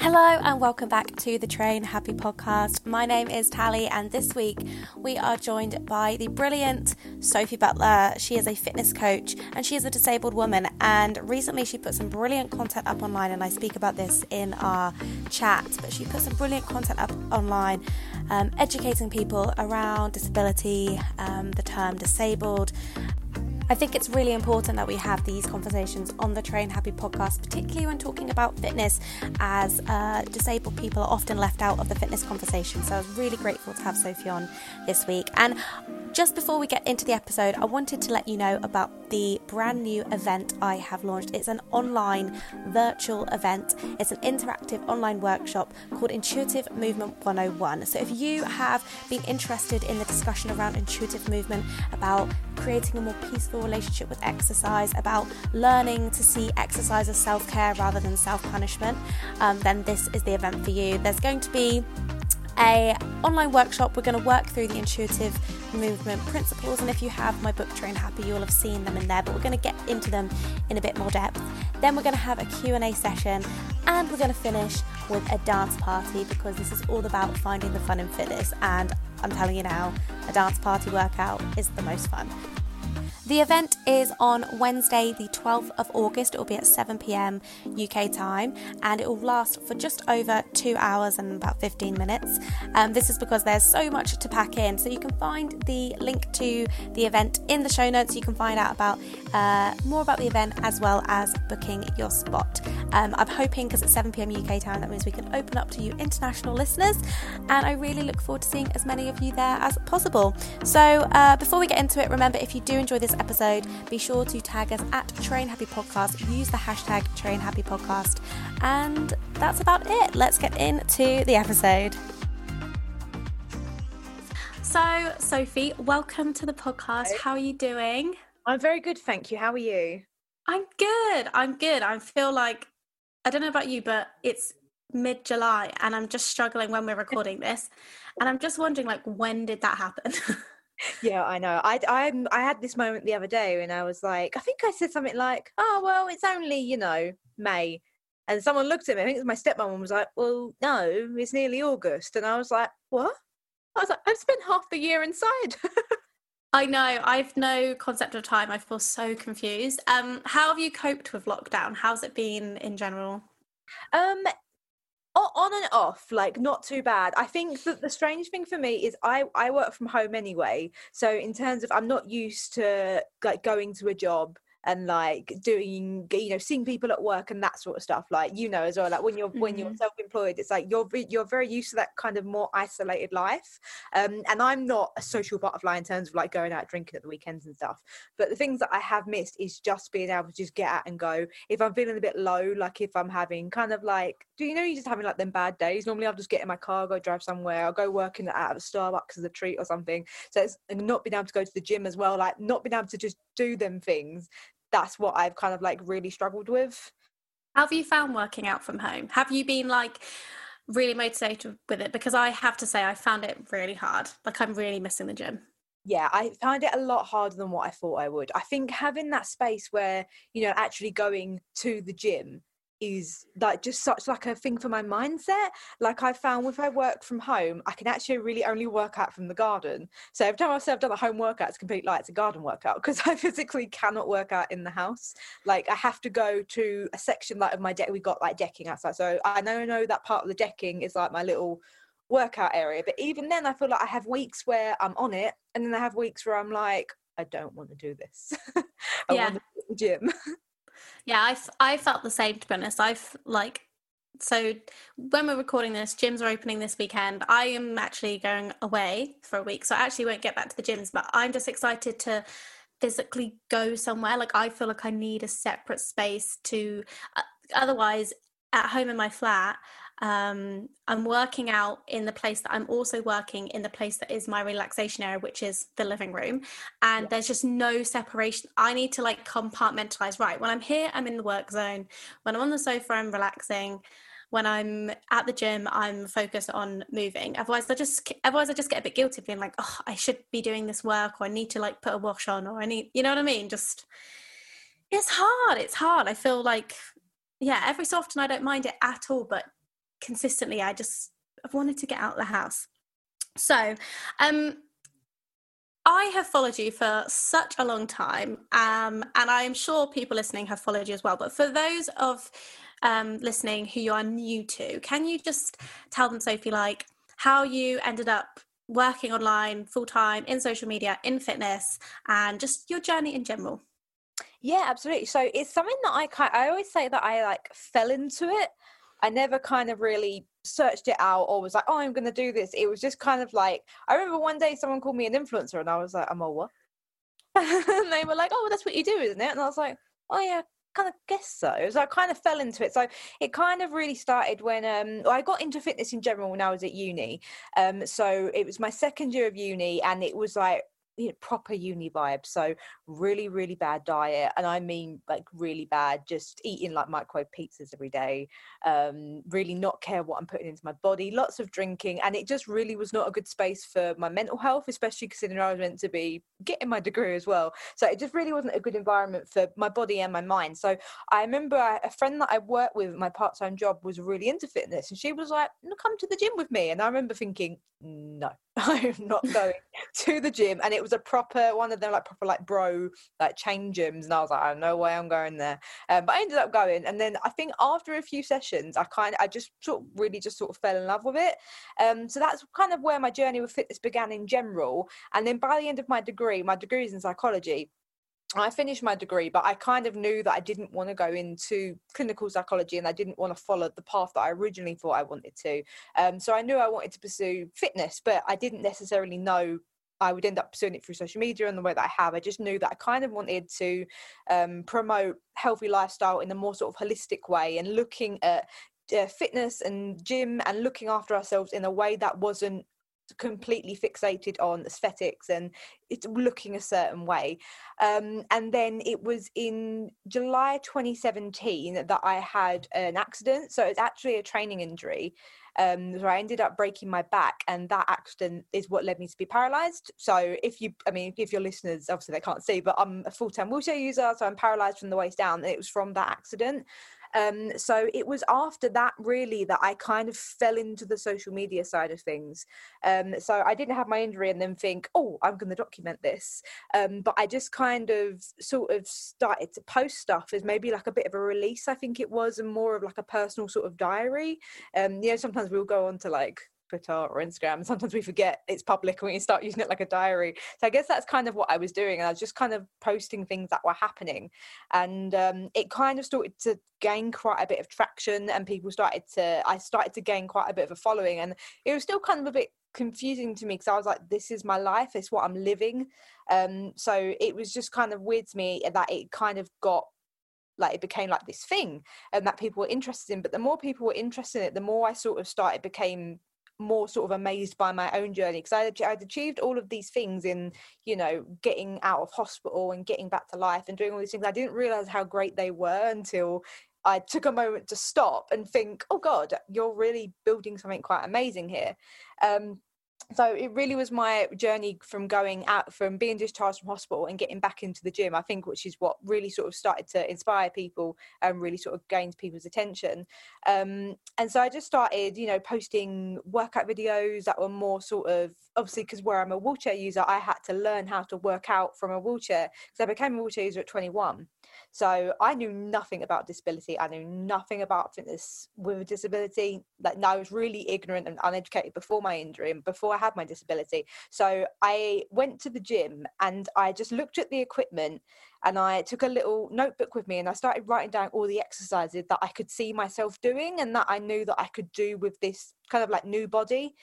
Hello and welcome back to the Train Happy podcast. My name is Tally, and this week we are joined by the brilliant Sophie Butler. She is a fitness coach and she is a disabled woman. And recently she put some brilliant content up online, and I speak about this in our chat. But she put some brilliant content up online, um, educating people around disability, um, the term disabled, I think it's really important that we have these conversations on the Train Happy podcast, particularly when talking about fitness, as uh, disabled people are often left out of the fitness conversation. So I was really grateful to have Sophie on this week. And just before we get into the episode, I wanted to let you know about the brand new event I have launched. It's an online virtual event, it's an interactive online workshop called Intuitive Movement 101. So if you have been interested in the discussion around intuitive movement, about creating a more peaceful relationship with exercise, about learning to see exercise as self care rather than self punishment, um, then this is the event for you. There's going to be a online workshop. We're going to work through the intuitive movement principles and if you have my book train happy you'll have seen them in there but we're going to get into them in a bit more depth. Then we're going to have a q&a session and we're going to finish with a dance party because this is all about finding the fun in fitness and i'm telling you now a dance party workout is the most fun the event is on Wednesday, the 12th of August. It will be at 7 pm UK time and it will last for just over two hours and about 15 minutes. Um, this is because there's so much to pack in. So you can find the link to the event in the show notes. You can find out about uh, more about the event as well as booking your spot. Um, I'm hoping because it's 7 pm UK time, that means we can open up to you international listeners. And I really look forward to seeing as many of you there as possible. So uh, before we get into it, remember if you do enjoy this episode, be sure to tag us at Train Happy Podcast. Use the hashtag Train Happy Podcast. And that's about it. Let's get into the episode. So, Sophie, welcome to the podcast. How are you doing? I'm very good, thank you. How are you? I'm good. I'm good. I feel like I don't know about you, but it's mid July and I'm just struggling when we're recording this. And I'm just wondering like when did that happen? yeah, I know. I I I had this moment the other day when I was like, I think I said something like, "Oh well, it's only you know May," and someone looked at me. I think it was my stepmom and was like, "Well, no, it's nearly August," and I was like, "What?" I was like, "I've spent half the year inside." I know. I've no concept of time. I feel so confused. Um, how have you coped with lockdown? How's it been in general? Um, on and off like not too bad. I think that the strange thing for me is i i work from home anyway. So in terms of i'm not used to like going to a job and like doing you know seeing people at work and that sort of stuff like you know as well like when you're mm-hmm. when you're mm-hmm. self-employed it's like you're you're very used to that kind of more isolated life um and i'm not a social butterfly in terms of like going out drinking at the weekends and stuff but the things that i have missed is just being able to just get out and go if i'm feeling a bit low like if i'm having kind of like do you know you're just having like them bad days normally i'll just get in my car go drive somewhere i'll go work in out of a starbucks as a treat or something so it's not being able to go to the gym as well like not being able to just do them things that's what I've kind of like really struggled with. How have you found working out from home? Have you been like really motivated with it? Because I have to say, I found it really hard. Like, I'm really missing the gym. Yeah, I found it a lot harder than what I thought I would. I think having that space where, you know, actually going to the gym is like just such like a thing for my mindset. Like i found if i work from home i can actually really only work out from the garden. So every time i say i've done a home workout it's complete like it's a garden workout because i physically cannot work out in the house. Like i have to go to a section like of my deck we got like decking outside. So i know know that part of the decking is like my little workout area. But even then i feel like i have weeks where i'm on it and then i have weeks where i'm like i don't want to do this. I yeah. want to the gym Yeah, I, I felt the same to be honest. I've like so when we're recording this, gyms are opening this weekend. I am actually going away for a week, so I actually won't get back to the gyms, but I'm just excited to physically go somewhere. Like I feel like I need a separate space to. Uh, otherwise, at home in my flat, um, I'm working out in the place that I'm also working in the place that is my relaxation area, which is the living room. And yeah. there's just no separation. I need to like compartmentalize. Right, when I'm here, I'm in the work zone. When I'm on the sofa, I'm relaxing. When I'm at the gym, I'm focused on moving. Otherwise, I just otherwise I just get a bit guilty, being like, oh, I should be doing this work, or I need to like put a wash on, or I need, you know what I mean? Just it's hard. It's hard. I feel like yeah, every so often I don't mind it at all, but consistently i just i've wanted to get out of the house so um I have followed you for such a long time, um, and I am sure people listening have followed you as well. But for those of um, listening who you are new to, can you just tell them, Sophie, like how you ended up working online full time in social media, in fitness, and just your journey in general? Yeah, absolutely. So it's something that I kind. I always say that I like fell into it. I never kind of really searched it out or was like, oh, I'm going to do this. It was just kind of like, I remember one day someone called me an influencer and I was like, I'm a what? and they were like, oh, that's what you do, isn't it? And I was like, oh, yeah, kind of guess so. So I kind of fell into it. So it kind of really started when um, I got into fitness in general when I was at uni. Um, so it was my second year of uni, and it was like you know, proper uni vibe. So really, really bad diet, and I mean like really bad. Just eating like microwave pizzas every day. Um, really not care what I'm putting into my body. Lots of drinking, and it just really was not a good space for my mental health, especially considering I was meant to be getting my degree as well. So it just really wasn't a good environment for my body and my mind. So I remember a friend that I worked with, my part-time job, was really into fitness, and she was like, "Come to the gym with me," and I remember thinking, "No." I'm not going to the gym. And it was a proper one of them, like proper like bro like chain gyms. And I was like, oh, no way I'm going there. Um, but I ended up going. And then I think after a few sessions, I kind of I just sort of really just sort of fell in love with it. Um, so that's kind of where my journey with fitness began in general. And then by the end of my degree, my degree is in psychology. I finished my degree, but I kind of knew that I didn't want to go into clinical psychology and I didn't want to follow the path that I originally thought I wanted to. Um, so I knew I wanted to pursue fitness, but I didn't necessarily know I would end up pursuing it through social media and the way that I have. I just knew that I kind of wanted to um, promote healthy lifestyle in a more sort of holistic way and looking at uh, fitness and gym and looking after ourselves in a way that wasn't completely fixated on aesthetics and it's looking a certain way. Um, and then it was in July 2017 that I had an accident. So it's actually a training injury. Um, so I ended up breaking my back, and that accident is what led me to be paralyzed. So if you, I mean, if your listeners obviously they can't see, but I'm a full time wheelchair user, so I'm paralyzed from the waist down. It was from that accident. Um, so it was after that really that I kind of fell into the social media side of things. Um, so I didn't have my injury and then think, oh, I'm going to document this. Um, but I just kind of sort of started to post stuff as maybe like a bit of a release, I think it was, and more of like a personal sort of diary. Um, you know, sometimes we'll go on to like Twitter or Instagram. Sometimes we forget it's public when you start using it like a diary. So I guess that's kind of what I was doing. And I was just kind of posting things that were happening. And um, it kind of started to gain quite a bit of traction and people started to, I started to gain quite a bit of a following. And it was still kind of a bit confusing to me because I was like, this is my life, it's what I'm living. Um, so it was just kind of weird to me that it kind of got like it became like this thing and that people were interested in but the more people were interested in it the more i sort of started became more sort of amazed by my own journey because I'd, achieved all of these things in you know getting out of hospital and getting back to life and doing all these things. I didn't realize how great they were until i took a moment to stop and think oh god you're really building something quite amazing here. Um, so it really was my journey from going out from being discharged from hospital and getting back into the gym i think which is what really sort of started to inspire people and really sort of gained people's attention. Um, and so i just started you know posting workout videos that were more sort of obviously because where i'm a wheelchair user i had to learn how to work out from a wheelchair because i became a wheelchair user at 21 so I knew nothing about disability. I knew nothing about fitness with a disability. Like I was really ignorant and uneducated before my injury and before I had my disability. So I went to the gym and I just looked at the equipment and I took a little notebook with me and I started writing down all the exercises that I could see myself doing and that I knew that I could do with this kind of like new body.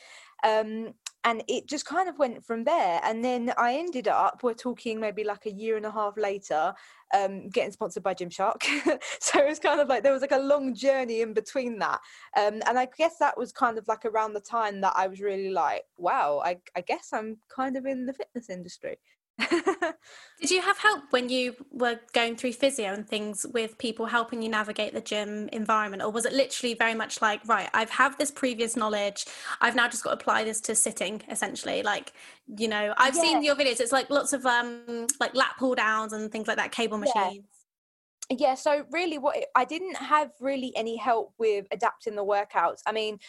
Um, and it just kind of went from there and then i ended up we're talking maybe like a year and a half later um, getting sponsored by gymshark. So it was kind of like there was like a long journey in between that um, and i guess that was kind of like around the time that i was really like wow I, I guess i'm kind of in the fitness industry Did you have help when you were going through physio and things with people helping you navigate the gym environment? Or was it literally very much like, right, I've had this previous knowledge, I've now just got to apply this to sitting essentially? Like, you know, I've yeah. seen your videos, it's like lots of um like lat pull downs and things like that, cable machines. Yeah. yeah so really what it, i didn't have really any help with adapting the workouts i mean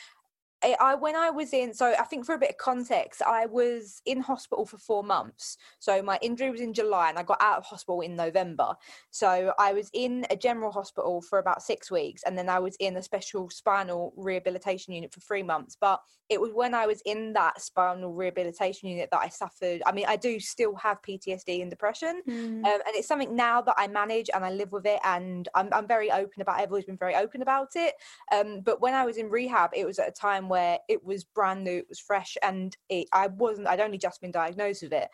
I when I was in so I think for a bit of context I was in hospital for 4 months. So my injury was in July and I got out of hospital in November. So I was in a general hospital for about 6 weeks and then I was in a special spinal rehabilitation unit for 3 months. But it was when I was in that spinal rehabilitation unit that I suffered I mean I do still have PTSD and depression mm. um, and it's something now that I manage and I live with it and I'm, I'm very open about it I've always been very open about it. Um, but when I was in rehab it was at a time where it was brand new, it was fresh, and it, I wasn't. I'd only just been diagnosed with it.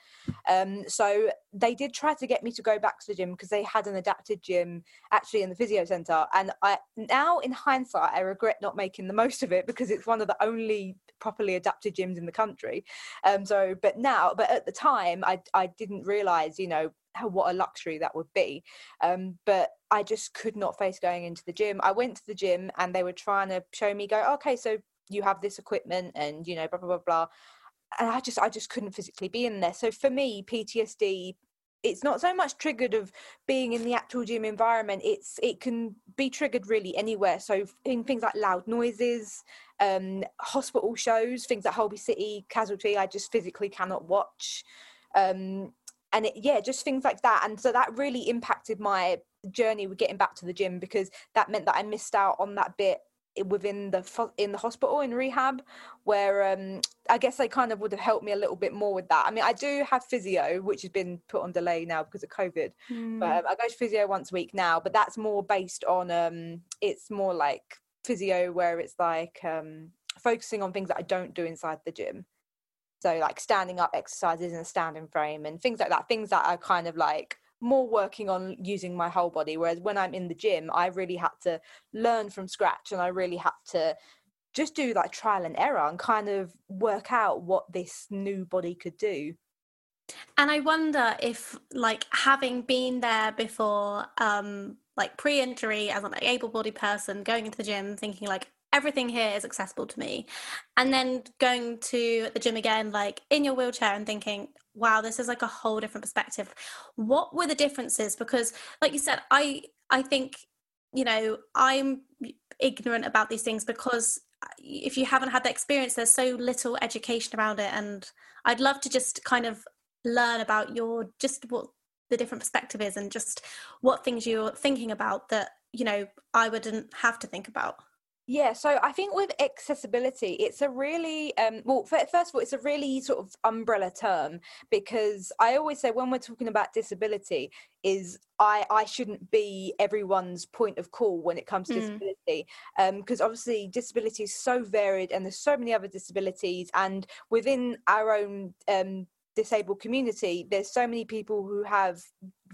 Um, so they did try to get me to go back to the gym because they had an adapted gym actually in the physio center. And I now, in hindsight, I regret not making the most of it because it's one of the only properly adapted gyms in the country. Um, so, but now, but at the time, I I didn't realize, you know, how, what a luxury that would be. Um, but I just could not face going into the gym. I went to the gym and they were trying to show me, go, okay, so you have this equipment and you know blah blah blah blah. And i just i just couldn't physically be in there. So for me ptsd it's not so much triggered of being in the actual gym environment. It's it can be triggered really anywhere. So in things like loud noises um hospital shows things like holby city casualty i just physically cannot watch. Um and it, yeah just things like that. And so that really impacted my journey with getting back to the gym because that meant that i missed out on that bit within the in the hospital in rehab where um i guess they kind of would have helped me a little bit more with that i mean i do have physio which has been put on delay now because of covid mm. but um, i go to physio once a week now but that's more based on um it's more like physio where it's like um focusing on things that i don't do inside the gym so like standing up exercises in a standing frame and things like that things that are kind of like more working on using my whole body whereas when i'm in the gym i really had to learn from scratch and i really had to just do like trial and error and kind of work out what this new body could do. And i wonder if like having been there before um like pre-injury as an able-bodied person going into the gym thinking like everything here is accessible to me and then going to the gym again like in your wheelchair and thinking wow this is like a whole different perspective. What were the differences? Because like you said i i think you know i'm ignorant about these things because uh, if you haven't had the experience there's so little education around it. And i'd love to just kind of learn about your just what the different perspective is and just what things you're thinking about that you know i wouldn't have to think about yeah, so I think with accessibility, it's a really um, well. First of all, it's a really sort of umbrella term because I always say when we're talking about disability, is I I shouldn't be everyone's point of call when it comes to mm. disability, because um, obviously disability is so varied and there's so many other disabilities, and within our own um, disabled community there's so many people who have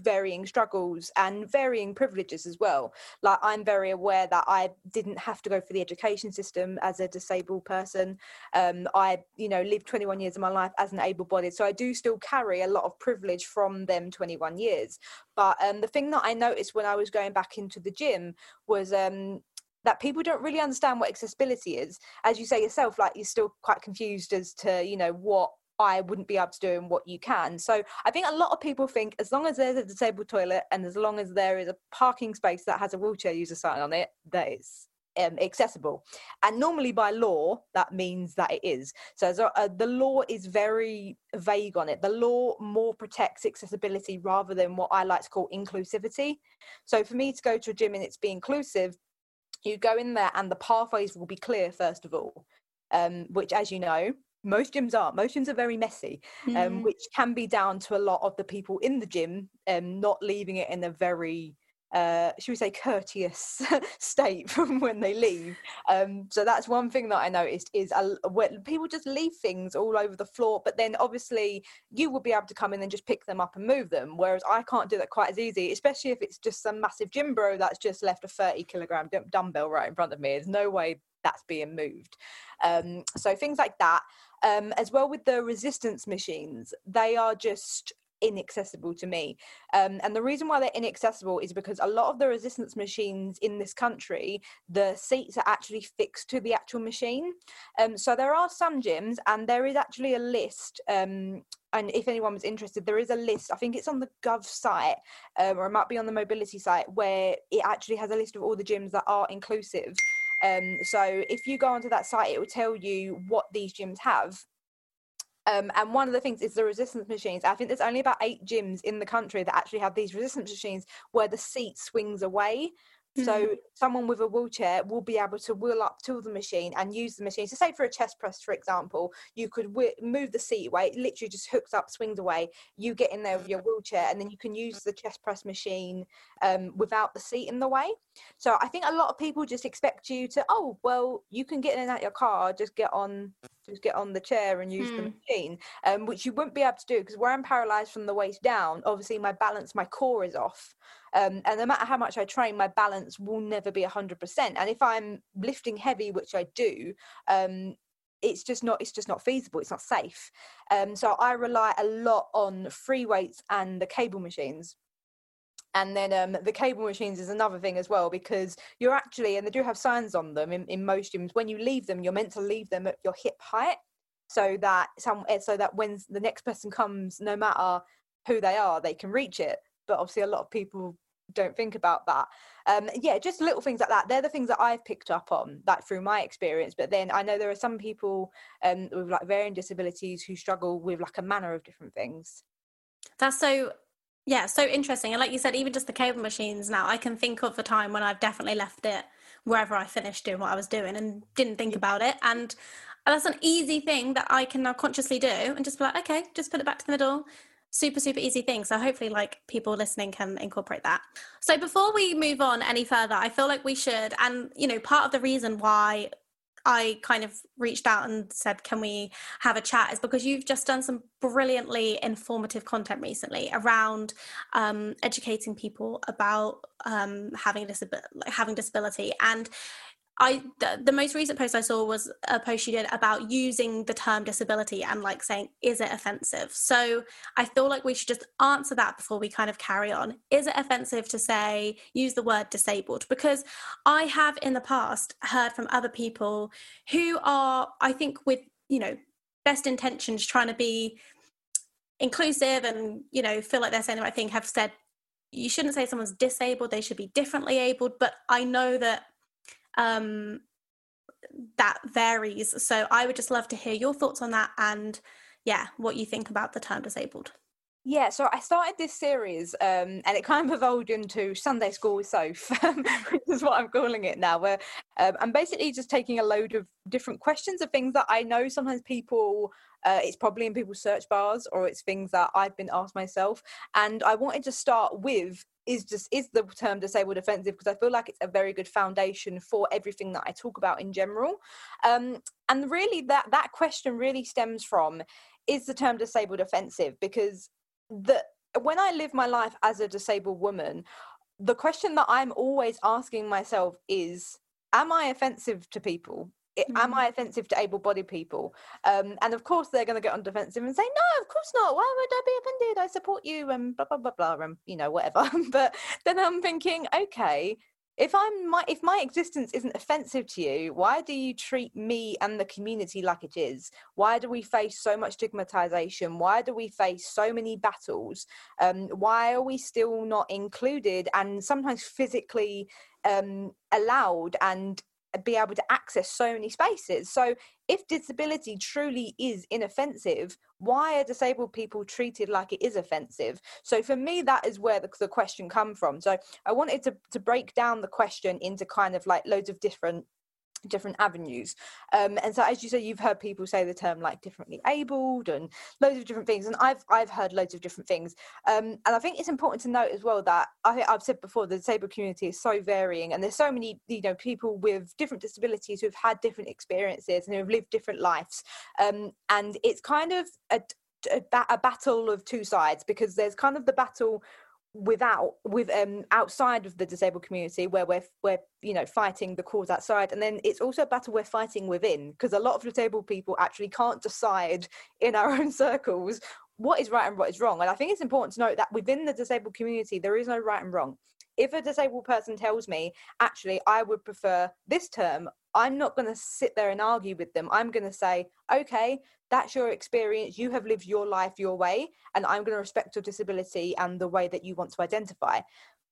varying struggles and varying privileges as well. Like i'm very aware that i didn't have to go for the education system as a disabled person. Um, i you know lived 21 years of my life as an able-bodied so i do still carry a lot of privilege from them 21 years. But um, the thing that i noticed when i was going back into the gym was um, that people don't really understand what accessibility is. As you say yourself like you're still quite confused as to you know what I wouldn't be able to do and what you can. So I think a lot of people think as long as there's a disabled toilet and as long as there is a parking space that has a wheelchair user sign on it, that is um, accessible. And normally by law, that means that it is. So uh, the law is very vague on it. The law more protects accessibility rather than what I like to call inclusivity. So for me to go to a gym and it's be inclusive, you go in there and the pathways will be clear first of all. Um, which, as you know, most gyms are most gyms are very messy um, mm. which can be down to a lot of the people in the gym um, not leaving it in a very uh, should we say, courteous state from when they leave. Um, so that's one thing that I noticed is uh, when people just leave things all over the floor, but then obviously you will be able to come in and just pick them up and move them, whereas I can't do that quite as easy, especially if it's just some massive gym bro that's just left a 30 kilogram dumbbell right in front of me. There's no way that's being moved. Um, so things like that. Um, as well with the resistance machines, they are just inaccessible to me. Um, and the reason why they're inaccessible is because a lot of the resistance machines in this country, the seats are actually fixed to the actual machine. Um, so there are some gyms, and there is actually a list. Um, and if anyone was interested, there is a list. I think it's on the Gov site, um, or it might be on the mobility site, where it actually has a list of all the gyms that are inclusive. Um, so if you go onto that site, it will tell you what these gyms have. Um, and one of the things is the resistance machines. I think there's only about eight gyms in the country that actually have these resistance machines where the seat swings away. Mm-hmm. So someone with a wheelchair will be able to wheel up to the machine and use the machine. So say for a chest press, for example, you could w- move the seat away. Literally just hooks up, swings away. You get in there with your wheelchair, and then you can use the chest press machine um, without the seat in the way. So I think a lot of people just expect you to, oh, well, you can get in and out your car, just get on get on the chair and use the hmm. machine, um, which you wouldn't be able to do because where I'm paralyzed from the waist down, obviously my balance, my core is off. Um, and no matter how much I train, my balance will never be 100%. And if I'm lifting heavy, which I do, um, it's just not it's just not feasible it's not safe um, so i rely a lot on free weights and the cable machines and then um, the cable machines is another thing as well because you're actually and they do have signs on them in, in most gyms when you leave them you're meant to leave them at your hip height so that some eh, so that when the next person comes no matter who they are they can reach it. But obviously a lot of people don't think about that. Um, yeah just little things like that. They're the things that i've picked up on that through my experience. But then i know there are some people um, with like varying disabilities who struggle with like a manner of different things. That's so yeah, so interesting. And like you said, even just the cable machines now, I can think of the time when I've definitely left it wherever I finished doing what I was doing and didn't think about it. And that's an easy thing that I can now consciously do and just be like, okay, just put it back to the middle. Super, super easy thing. So hopefully, like people listening can incorporate that. So before we move on any further, I feel like we should, and you know, part of the reason why I kind of reached out and said, Can we have a chat? is because you've just done some brilliantly informative content recently around um, educating people about um, having, disab- having disability. And I the, the, most recent post I saw was a post you did about using the term disability and like saying is it offensive. So I feel like we should just answer that before we kind of carry on. Is it offensive to say use the word disabled? Because I have in the past heard from other people who are I think with you know best intentions trying to be inclusive and you know feel like they're saying the right thing have said you shouldn't say someone's disabled they should be differently abled but i know that um, that varies. So I would just love to hear your thoughts on that and yeah, what you think about the term disabled. Yeah, so I started this series um, and it kind of evolved into Sunday School with Soph, which is what I'm calling it now, where um, I'm basically just taking a load of different questions of things that I know sometimes people, uh, it's probably in people's search bars or it's things that I've been asked myself. And I wanted to start with is just is the term disabled offensive because I feel like it's a very good foundation for everything that I talk about in general. Um, and really, that that question really stems from is the term disabled offensive because the when I live my life as a disabled woman, the question that I'm always asking myself is, am I offensive to people? Mm-hmm. am I offensive to able-bodied people? Um, and of course, they're going to get on defensive and say, "No, of course not. Why would I be offended? I support you." And blah blah blah blah, and you know whatever. but then I'm thinking, okay, if I'm my if my existence isn't offensive to you, why do you treat me and the community like it is? Why do we face so much stigmatization? Why do we face so many battles? Um, why are we still not included and sometimes physically um, allowed and be able to access so many spaces. So, if disability truly is inoffensive, why are disabled people treated like it is offensive? So, for me, that is where the, the question come from. So, I wanted to to break down the question into kind of like loads of different different avenues. Um, and so as you say you've heard people say the term like differently abled and loads of different things and i've i've heard loads of different things. Um, and i think it's important to note as well that i think i've said before the disabled community is so varying and there's so many you know people with different disabilities who've had different experiences and who've lived different lives. Um, and it's kind of a, a, a battle of two sides because there's kind of the battle without with um outside of the disabled community where we're we're you know fighting the cause outside. And then it's also a battle we're fighting within because a lot of disabled people actually can't decide in our own circles what is right and what is wrong. And i think it's important to note that within the disabled community there is no right and wrong if a disabled person tells me actually i would prefer this term i'm not going to sit there and argue with them. I'm going to say okay that's your experience. You have lived your life your way and i'm going to respect your disability and the way that you want to identify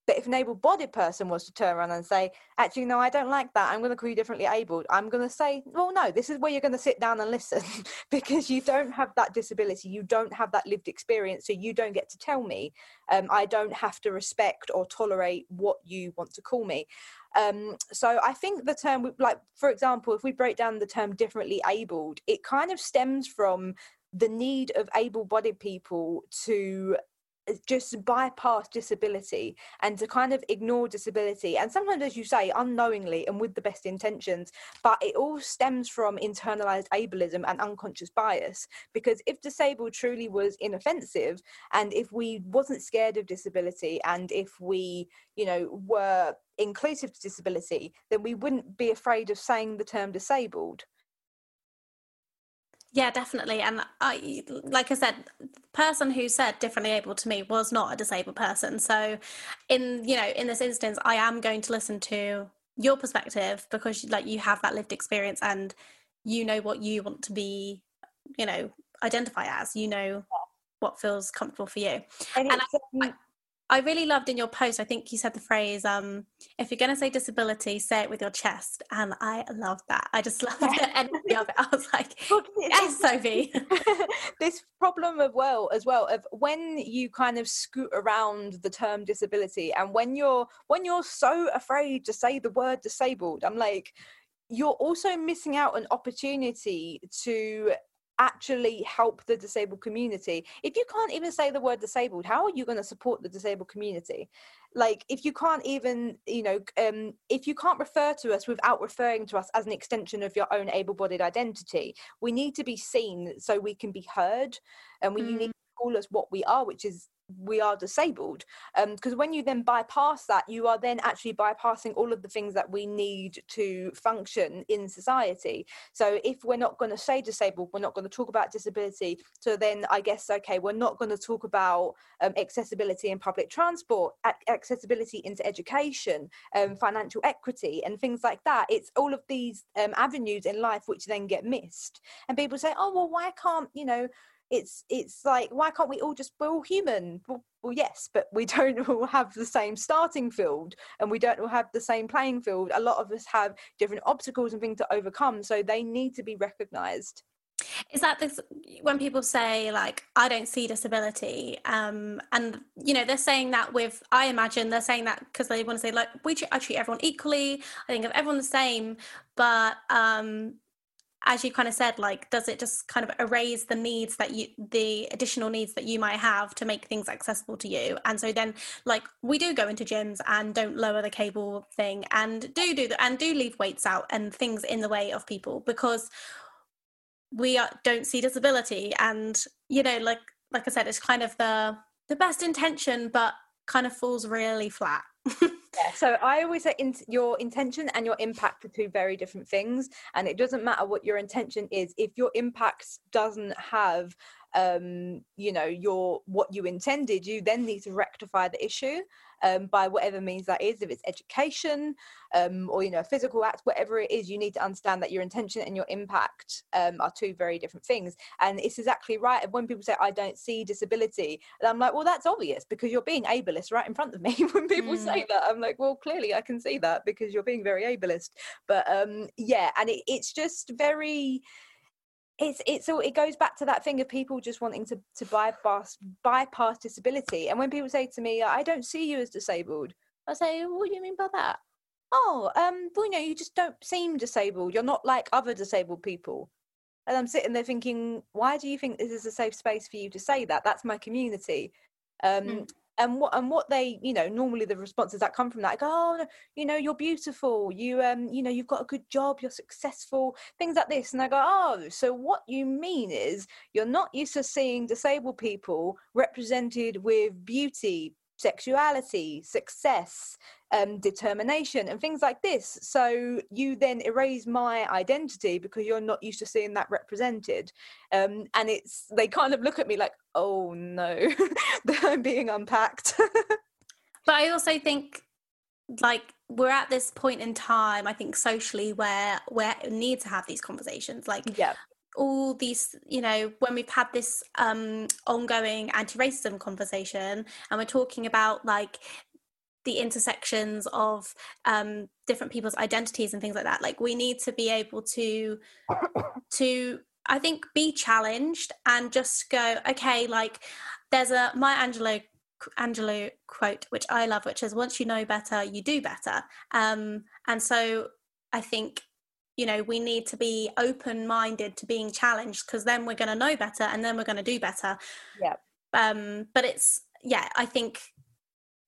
but if an able bodied person was to turn around and say, actually, no, I don't like that, I'm going to call you differently abled, I'm going to say, well, no, this is where you're going to sit down and listen because you don't have that disability, you don't have that lived experience, so you don't get to tell me. Um, I don't have to respect or tolerate what you want to call me. Um, so I think the term, like, for example, if we break down the term differently abled, it kind of stems from the need of able bodied people to just bypass disability and to kind of ignore disability and sometimes as you say unknowingly and with the best intentions but it all stems from internalized ableism and unconscious bias. Because if disabled truly was inoffensive and if we wasn't scared of disability and if we you know were inclusive to disability then we wouldn't be afraid of saying the term disabled yeah, definitely. And I, like I said, the person who said differently able to me was not a disabled person. So, in you know, in this instance, I am going to listen to your perspective because, like, you have that lived experience and you know what you want to be, you know, identify as. You know what feels comfortable for you. And, and I, I really loved in your post, I think you said the phrase, um, if you're going to say disability, say it with your chest. And I love that. I just love the energy of it. I was like, yes, Sophie. this problem of well, as well, of when you kind of scoot around the term disability and when you're, when you're so afraid to say the word disabled, I'm like, you're also missing out an opportunity to actually help the disabled community if you can't even say the word disabled how are you going to support the disabled community like if you can't even you know um, if you can't refer to us without referring to us as an extension of your own able-bodied identity we need to be seen so we can be heard and we mm. need call us what we are which is we are disabled because um, when you then bypass that you are then actually bypassing all of the things that we need to function in society. So if we're not going to say disabled we're not going to talk about disability so then i guess okay we're not going to talk about um, accessibility in public transport accessibility into education um, financial equity and things like that. It's all of these um, avenues in life which then get missed. And people say oh well why can't you know it's it's like why can't we all just we're all human. Well, well, yes but we don't all have the same starting field and we don't all have the same playing field. A lot of us have different obstacles and things to overcome so they need to be recognized. Is that this when people say like i don't see disability um and you know they're saying that with i imagine they're saying that because they want to say like we treat, i treat everyone equally. I think of everyone the same but um as you kind of said like does it just kind of erase the needs that you the additional needs that you might have to make things accessible to you? And so then like we do go into gyms and don't lower the cable thing and do do the, and do leave weights out and things in the way of people because we are, don't see disability. And you know like like i said it's kind of the the best intention but kind of falls really flat yeah, so I always say in, your intention and your impact are two very different things, and it doesn't matter what your intention is. If your impact doesn't have um, you know your what you intended you then need to rectify the issue um, by whatever means that is if it's education um, or you know physical act whatever it is you need to understand that your intention and your impact um, are two very different things. And it's exactly right when people say i don't see disability and i'm like well that's obvious because you're being ableist right in front of me. When people mm. say that i'm like well clearly i can see that because you're being very ableist. But um yeah and it, it's just very it's it's all it goes back to that thing of people just wanting to to bypass bypass disability and when people say to me i don't see you as disabled i say what do you mean by that oh, um, well, you know, you just don't seem disabled. You're not like other disabled people. And I'm sitting there thinking, why do you think this is a safe space for you to say that? That's my community. Um, mm. And what and what they, you know, normally the responses that come from that, go, oh, you know, you're beautiful. You, um, you know, you've got a good job. You're successful. Things like this. And I go, oh, so what you mean is you're not used to seeing disabled people represented with beauty, sexuality, success, um, determination, and things like this. So you then erase my identity because you're not used to seeing that represented. Um, and it's they kind of look at me like, oh no, I'm being unpacked. but I also think like we're at this point in time i think socially where where we need to have these conversations like yeah all these you know when we've had this um ongoing anti-racism conversation and we're talking about like the intersections of um different people's identities and things like that like we need to be able to to i think be challenged and just go okay like there's a Maya Angelou Angelou quote, which I love, which is once you know better, you do better. Um, and so I think you know we need to be open minded to being challenged because then we're going to know better and then we're going to do better. Yeah. Um but it's yeah i think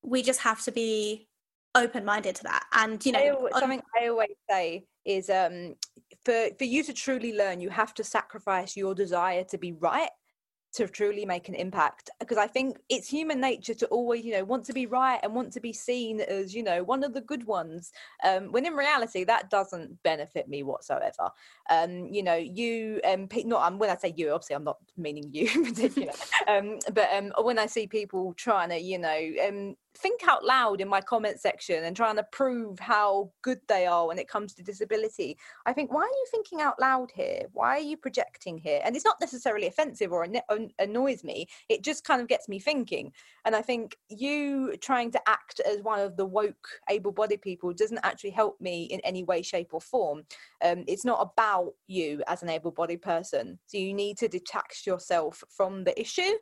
we just have to be open minded to that and you know I something i always say is um for for you to truly learn you have to sacrifice your desire to be right to truly make an impact because i think it's human nature to always you know want to be right and want to be seen as you know one of the good ones um, when in reality that doesn't benefit me whatsoever. Um, you know you um not um, when i say you obviously i'm not meaning you in particular um, but um, when i see people trying to you know um, think out loud in my comment section and trying to prove how good they are when it comes to disability. I think, why are you thinking out loud here? Why are you projecting here? And it's not necessarily offensive or annoys me. It just kind of gets me thinking. And I think you trying to act as one of the woke, able bodied people doesn't actually help me in any way, shape, or form. Um, it's not about you as an able bodied person. So you need to detach yourself from the issue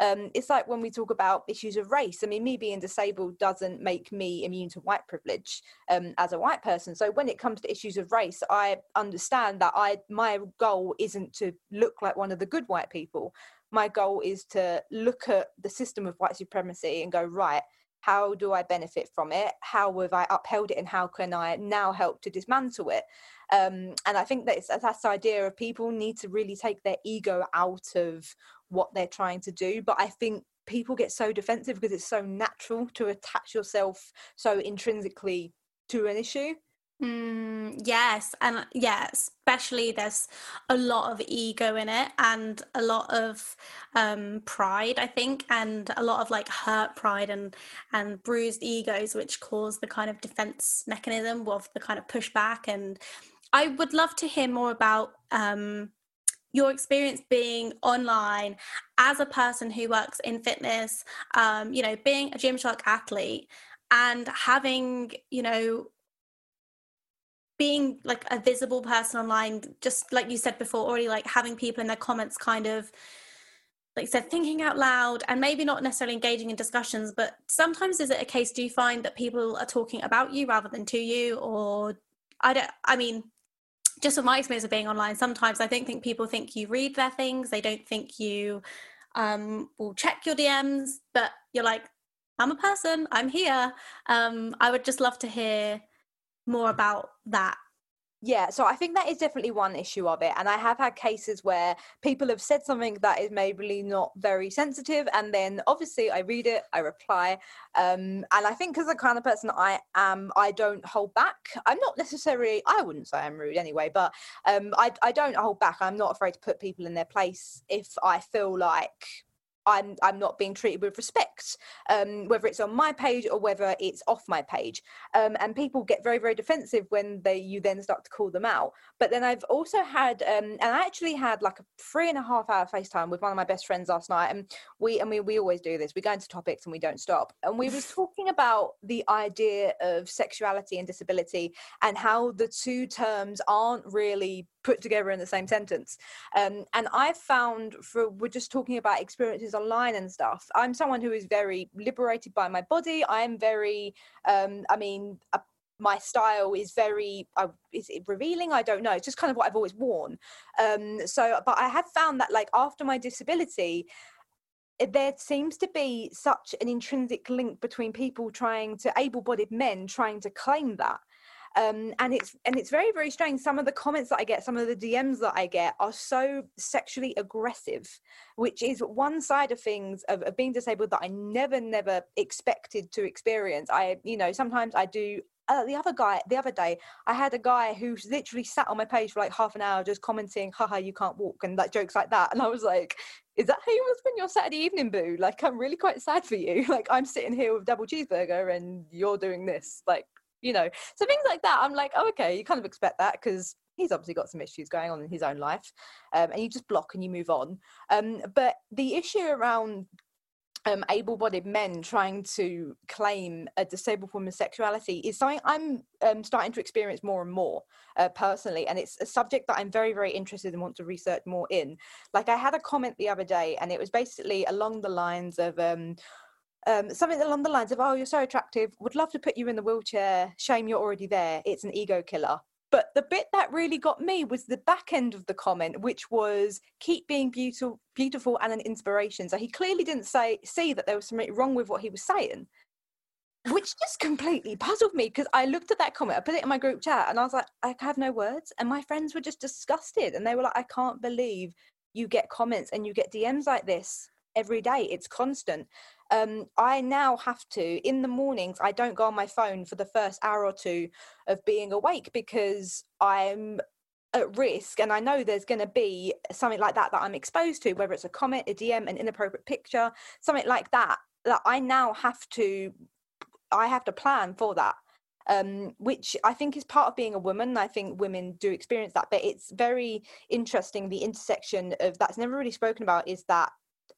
um, it's like when we talk about issues of race. I mean, me being disabled doesn't make me immune to white privilege um, as a white person. So when it comes to issues of race, I understand that I my goal isn't to look like one of the good white people. My goal is to look at the system of white supremacy and go right. How do I benefit from it? How have I upheld it, and how can I now help to dismantle it? Um, and I think that it's that's the idea of people need to really take their ego out of what they're trying to do. But I think people get so defensive because it's so natural to attach yourself so intrinsically to an issue. Mm, yes, and yeah, especially there's a lot of ego in it and a lot of um, pride, I think, and a lot of like hurt pride and and bruised egos, which cause the kind of defense mechanism of the kind of pushback. And I would love to hear more about um, your experience being online as a person who works in fitness, um, you know, being a Gymshark athlete and having, you know, being like a visible person online, just like you said before, already like having people in their comments kind of like you said thinking out loud and maybe not necessarily engaging in discussions but sometimes is it a case do you find that people are talking about you rather than to you or i don't i mean just from my experience of being online, sometimes I don't think people think you read their things. They don't think you um, will check your DMs, but you're like, I'm a person, I'm here. Um, I would just love to hear more about that yeah, so I think that is definitely one issue of it. And I have had cases where people have said something that is maybe not very sensitive. And then obviously I read it, I reply. Um, and I think as the kind of person I am, I don't hold back. I'm not necessarily, I wouldn't say I'm rude anyway, but um, I, I don't hold back. I'm not afraid to put people in their place if I feel like I'm I'm not being treated with respect, um, whether it's on my page or whether it's off my page. Um, and people get very very defensive when they you then start to call them out. But then I've also had um, and I actually had like a three and a half hour FaceTime with one of my best friends last night, and we and we we always do this. We go into topics and we don't stop. And we was talking about the idea of sexuality and disability and how the two terms aren't really put together in the same sentence. Um, and I've found for we're just talking about experiences online and stuff. I'm someone who is very liberated by my body. I'm very, um, I mean, my style is very uh, is it revealing i don't know it's just kind of what i've always worn um so but i have found that like after my disability there seems to be such an intrinsic link between people trying to able-bodied men trying to claim that um, and it's and it's very very strange. Some of the comments that i get some of the dms that i get are so sexually aggressive which is one side of things of, of being disabled that i never never expected to experience. I you know sometimes i do uh, the other guy the other day i had a guy who literally sat on my page for like half an hour just commenting haha you can't walk and like jokes like that. And i was like is that how you want to spend your saturday evening boo? Like i'm really quite sad for you. Like i'm sitting here with double cheeseburger and you're doing this. Like you know so things like that i'm like oh, okay you kind of expect that because he's obviously got some issues going on in his own life um, and you just block and you move on um, but the issue around um, able-bodied men trying to claim a disabled woman's sexuality is something I'm um, starting to experience more and more uh, personally, and it's a subject that I'm very, very interested and want to research more in. Like I had a comment the other day, and it was basically along the lines of. Um, um, something along the lines of, "Oh, you're so attractive. Would love to put you in the wheelchair. Shame you're already there. It's an ego killer." But the bit that really got me was the back end of the comment, which was keep being beautiful, beautiful and an inspiration. So he clearly didn't say see that there was something wrong with what he was saying, which just completely puzzled me because I looked at that comment, I put it in my group chat, and I was like, I have no words. And my friends were just disgusted, and they were like, I can't believe you get comments and you get DMs like this every day. It's constant um, I now have to, in the mornings, I don't go on my phone for the first hour or two of being awake because I'm at risk and I know there's going to be something like that that I'm exposed to, whether it's a comment, a DM, an inappropriate picture, something like that, that I now have to, I have to plan for that. Um, which I think is part of being a woman. I think women do experience that, but it's very interesting. The intersection of that's never really spoken about is that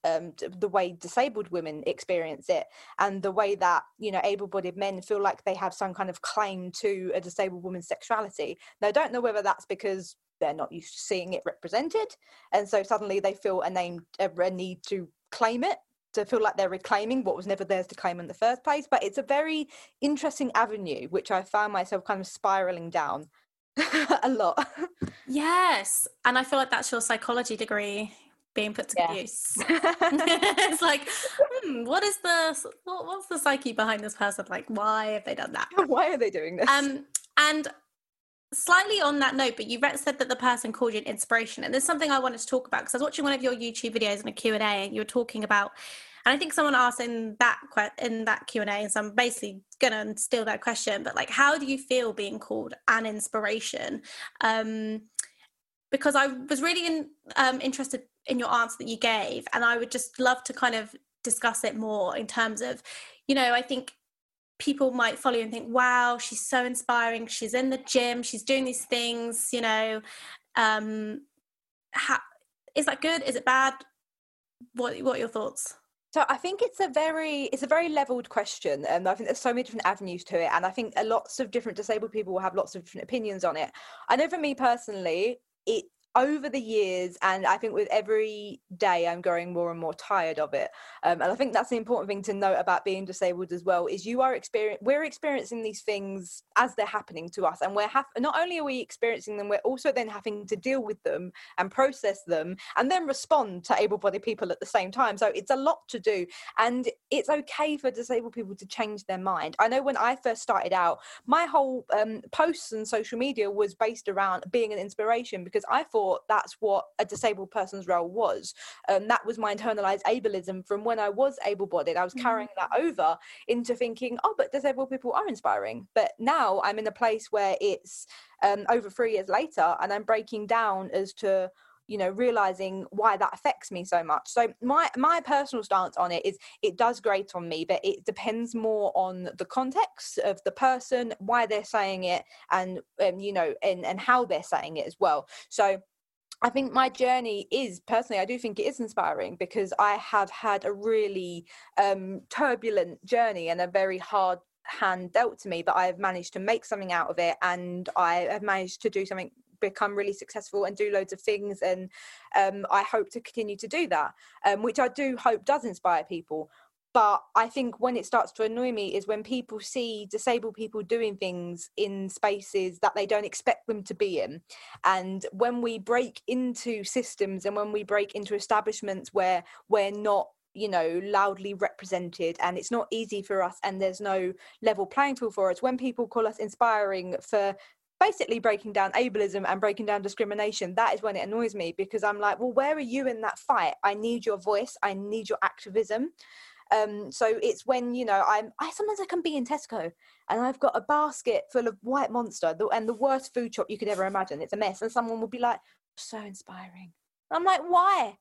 um, the way disabled women experience it and the way that you know able-bodied men feel like they have some kind of claim to a disabled woman's sexuality. Now i don't know whether that's because they're not used to seeing it represented and so suddenly they feel a name a need to claim it to feel like they're reclaiming what was never theirs to claim in the first place. But it's a very interesting avenue which i found myself kind of spiraling down a lot. Yes and i feel like that's your psychology degree being put to yeah. use. it's like, hmm, what is the what, what's the psyche behind this person? Like, why have they done that? Why are they doing this? Um, and slightly on that note, but you said that the person called you an inspiration, and there's something I wanted to talk about because I was watching one of your YouTube videos in a Q and A, and you were talking about. And I think someone asked in that in that Q and A, and so I'm basically gonna steal that question. But like, how do you feel being called an inspiration? Um, because I was really in, um, interested in your answer that you gave, and I would just love to kind of discuss it more in terms of, you know, I think people might follow you and think, "Wow, she's so inspiring. She's in the gym. She's doing these things." You know, um, how, is that good? Is it bad? What What are your thoughts? So I think it's a very it's a very leveled question, and I think there's so many different avenues to it, and I think lots of different disabled people will have lots of different opinions on it. I know for me personally, it over the years and i think with every day i'm growing more and more tired of it um, and i think that's the important thing to note about being disabled as well is you are experiencing we're experiencing these things as they're happening to us and we're ha- not only are we experiencing them we're also then having to deal with them and process them and then respond to able-bodied people at the same time. So it's a lot to do and it's okay for disabled people to change their mind. I know when i first started out my whole um, posts and social media was based around being an inspiration because i thought thought that's what a disabled person's role was. Um, that was my internalized ableism from when I was able bodied. I was carrying that mm. over into thinking, oh, but disabled people are inspiring. But now I'm in a place where it's um, over three years later and I'm breaking down as to you know realizing why that affects me so much so my my personal stance on it is it does grate on me but it depends more on the context of the person why they're saying it and um, you know and and how they're saying it as well so I think my journey is personally, I do think it is inspiring because I have had a really um, turbulent journey and a very hard hand dealt to me, but I have managed to make something out of it and I have managed to do something become really successful and do loads of things and um, i hope to continue to do that um, which i do hope does inspire people but I think when it starts to annoy me is when people see disabled people doing things in spaces that they don't expect them to be in. And when we break into systems and when we break into establishments where we're not you know loudly represented and it's not easy for us and there's no level playing field for us when people call us inspiring for basically breaking down ableism and breaking down discrimination that is when it annoys me because i'm like well where are you in that fight? I need your voice. I need your activism um, so it's when you know I'm. I sometimes I can be in Tesco and I've got a basket full of white monster the, and the worst food shop you could ever imagine. It's a mess, and someone will be like, "So inspiring." I'm like, "Why?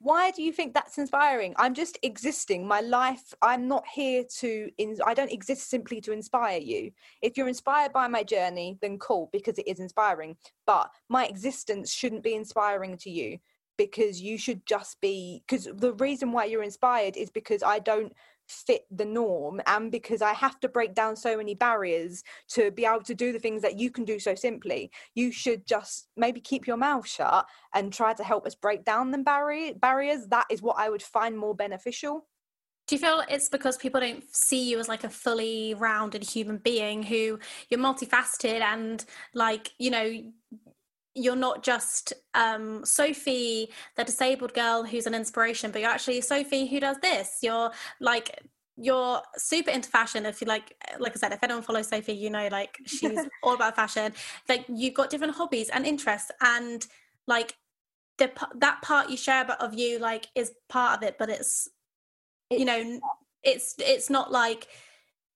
Why do you think that's inspiring? I'm just existing my life. I'm not here to. In, I don't exist simply to inspire you. If you're inspired by my journey, then cool because it is inspiring. But my existence shouldn't be inspiring to you because you should just be because the reason why you're inspired is because I don't fit the norm and because I have to break down so many barriers to be able to do the things that you can do so simply. You should just maybe keep your mouth shut and try to help us break down the barrier barriers. That is what I would find more beneficial. Do you feel it's because people don't see you as like a fully rounded human being who you're multifaceted and like, you know, you're not just um, Sophie, the disabled girl who's an inspiration, but you're actually Sophie who does this. You're like you're super into fashion if you like like i said if anyone follows sophie you know like she's all about fashion like you've got different hobbies and interests and like the that part you share about of you like is part of it but it's, it's you know it's it's not like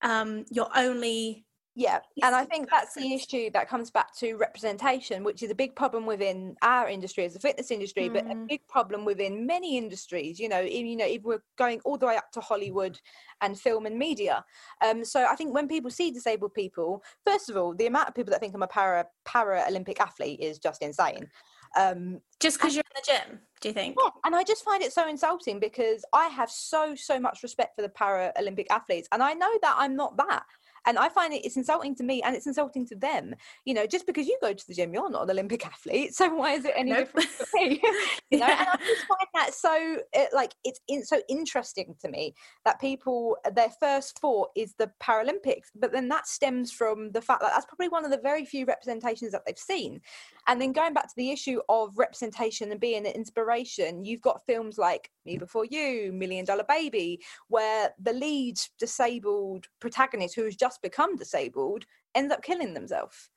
um you're only yeah, and I think that's the issue that comes back to representation, which is a big problem within our industry as a fitness industry, mm. but a mm. big problem within many industries. You know, you know, if we're going all the way up to Hollywood and film and media. Um, so I think when people see disabled people, first of all, the amount of people that think I'm a para para Olympic athlete is just insane. Um, just because you're in the gym, do you think? Yeah, and I just find it so insulting because I have so so much respect for the para Olympic athletes, and I know that I'm not that. And I find it, it's insulting to me and it's insulting to them. You know, just because you go to the gym, you're not an Olympic athlete. So why is it any nope. different for me? you know, and I just find that so, it, like, it's in, so interesting to me that people, their first thought is the Paralympics, but then that stems from the fact that that's probably one of the very few representations that they've seen. And then going back to the issue of representation and being an inspiration, you've got films like Me Before You, Million Dollar Baby, where the lead disabled protagonist who has just become disabled ends up killing themselves.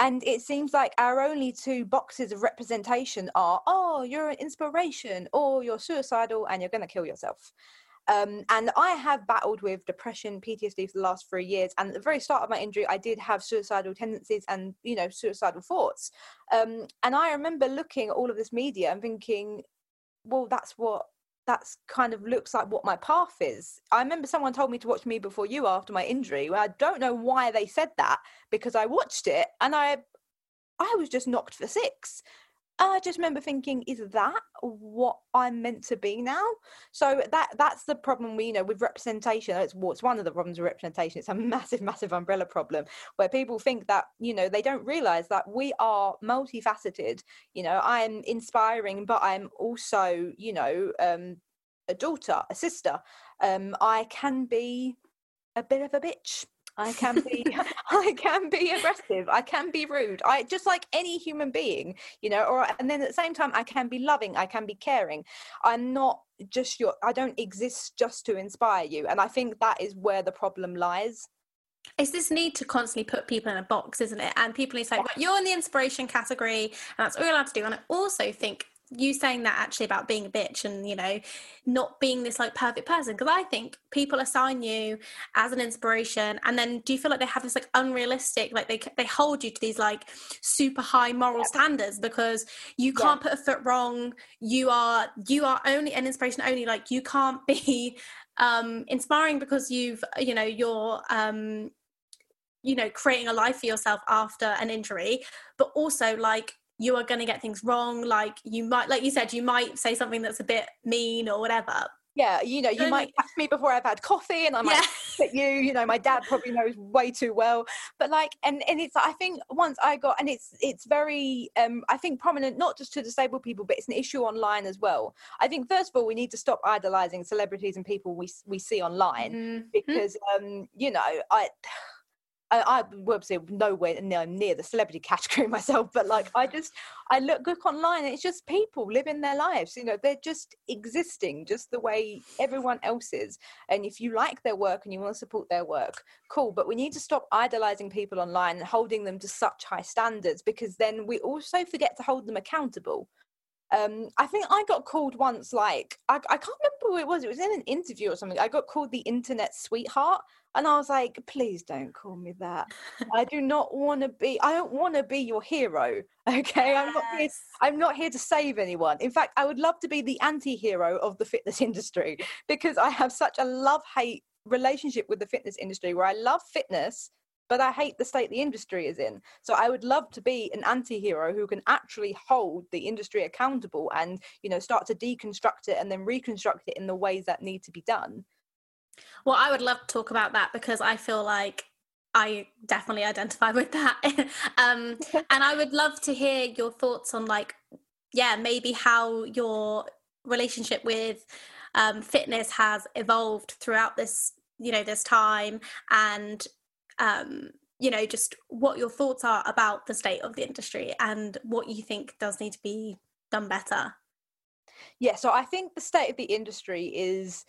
And it seems like our only two boxes of representation are oh you're an inspiration or you're suicidal and you're going to kill yourself um, and I have battled with depression, PTSD for the last three years. And at the very start of my injury, I did have suicidal tendencies and, you know, suicidal thoughts. Um, and I remember looking at all of this media and thinking, well, that's what that's kind of looks like what my path is. I remember someone told me to watch me before you after my injury. Well, I don't know why they said that because I watched it and I I was just knocked for six. I just remember thinking, is that what I'm meant to be now? So that that's the problem we you know with representation. It's what's one of the problems with representation. It's a massive, massive umbrella problem where people think that you know they don't realize that we are multifaceted. You know, I'm inspiring, but I'm also you know um, a daughter, a sister. Um, I can be a bit of a bitch I can be I can be aggressive. I can be rude. I just like any human being, you know, or and then at the same time I can be loving, I can be caring. I'm not just your I don't exist just to inspire you. And I think that is where the problem lies. It's this need to constantly put people in a box, isn't it? And people say, well, you're in the inspiration category, and that's all you're allowed to do. And I also think you saying that actually about being a bitch and you know not being this like perfect person because i think people assign you as an inspiration and then do you feel like they have this like unrealistic like they they hold you to these like super high moral yeah. standards because you can't yeah. put a foot wrong you are you are only an inspiration only like you can't be um inspiring because you've you know you're um you know creating a life for yourself after an injury but also like you are going to get things wrong like you might like you said you might say something that's a bit mean or whatever yeah, you know, you might catch me before I've had coffee, and I might Yeah. at you. You know, my dad probably knows way too well. But like, and and it's I think once I got, and it's it's very um I think prominent not just to disabled people, but it's an issue online as well. I think first of all we need to stop idolizing celebrities and people we we see online Mhm. because um you know I. I, I will obviously nowhere near, near the celebrity category myself, but like I just I look look online and it's just people living their lives. You know, they're just existing just the way everyone else is. And if you like their work and you want to support their work, cool. But we need to stop idolizing people online and holding them to such high standards because then we also forget to hold them accountable. Um, I think I got called once, like I, I can't remember who it was. It was in an interview or something. I got called the internet sweetheart, and I was like, please don't call me that. I do not want to be. I don't want to be your hero. Okay, I'm not here. I'm not here to save anyone. In fact, I would love to be the anti-hero of the fitness industry because I have such a love-hate relationship with the fitness industry where I love fitness, but I hate the state the industry is in. So I would love to be an anti-hero who can actually hold the industry accountable and, you know, start to deconstruct it and then reconstruct it in the ways that need to be done. Well, I would love to talk about that because I feel like I definitely identify with that. um, and I would love to hear your thoughts on, like, yeah, maybe how your relationship with um, fitness has evolved throughout this, you know, this time, and um, you know, just what your thoughts are about the state of the industry and what you think does need to be done better. Yeah, so I think the state of the industry is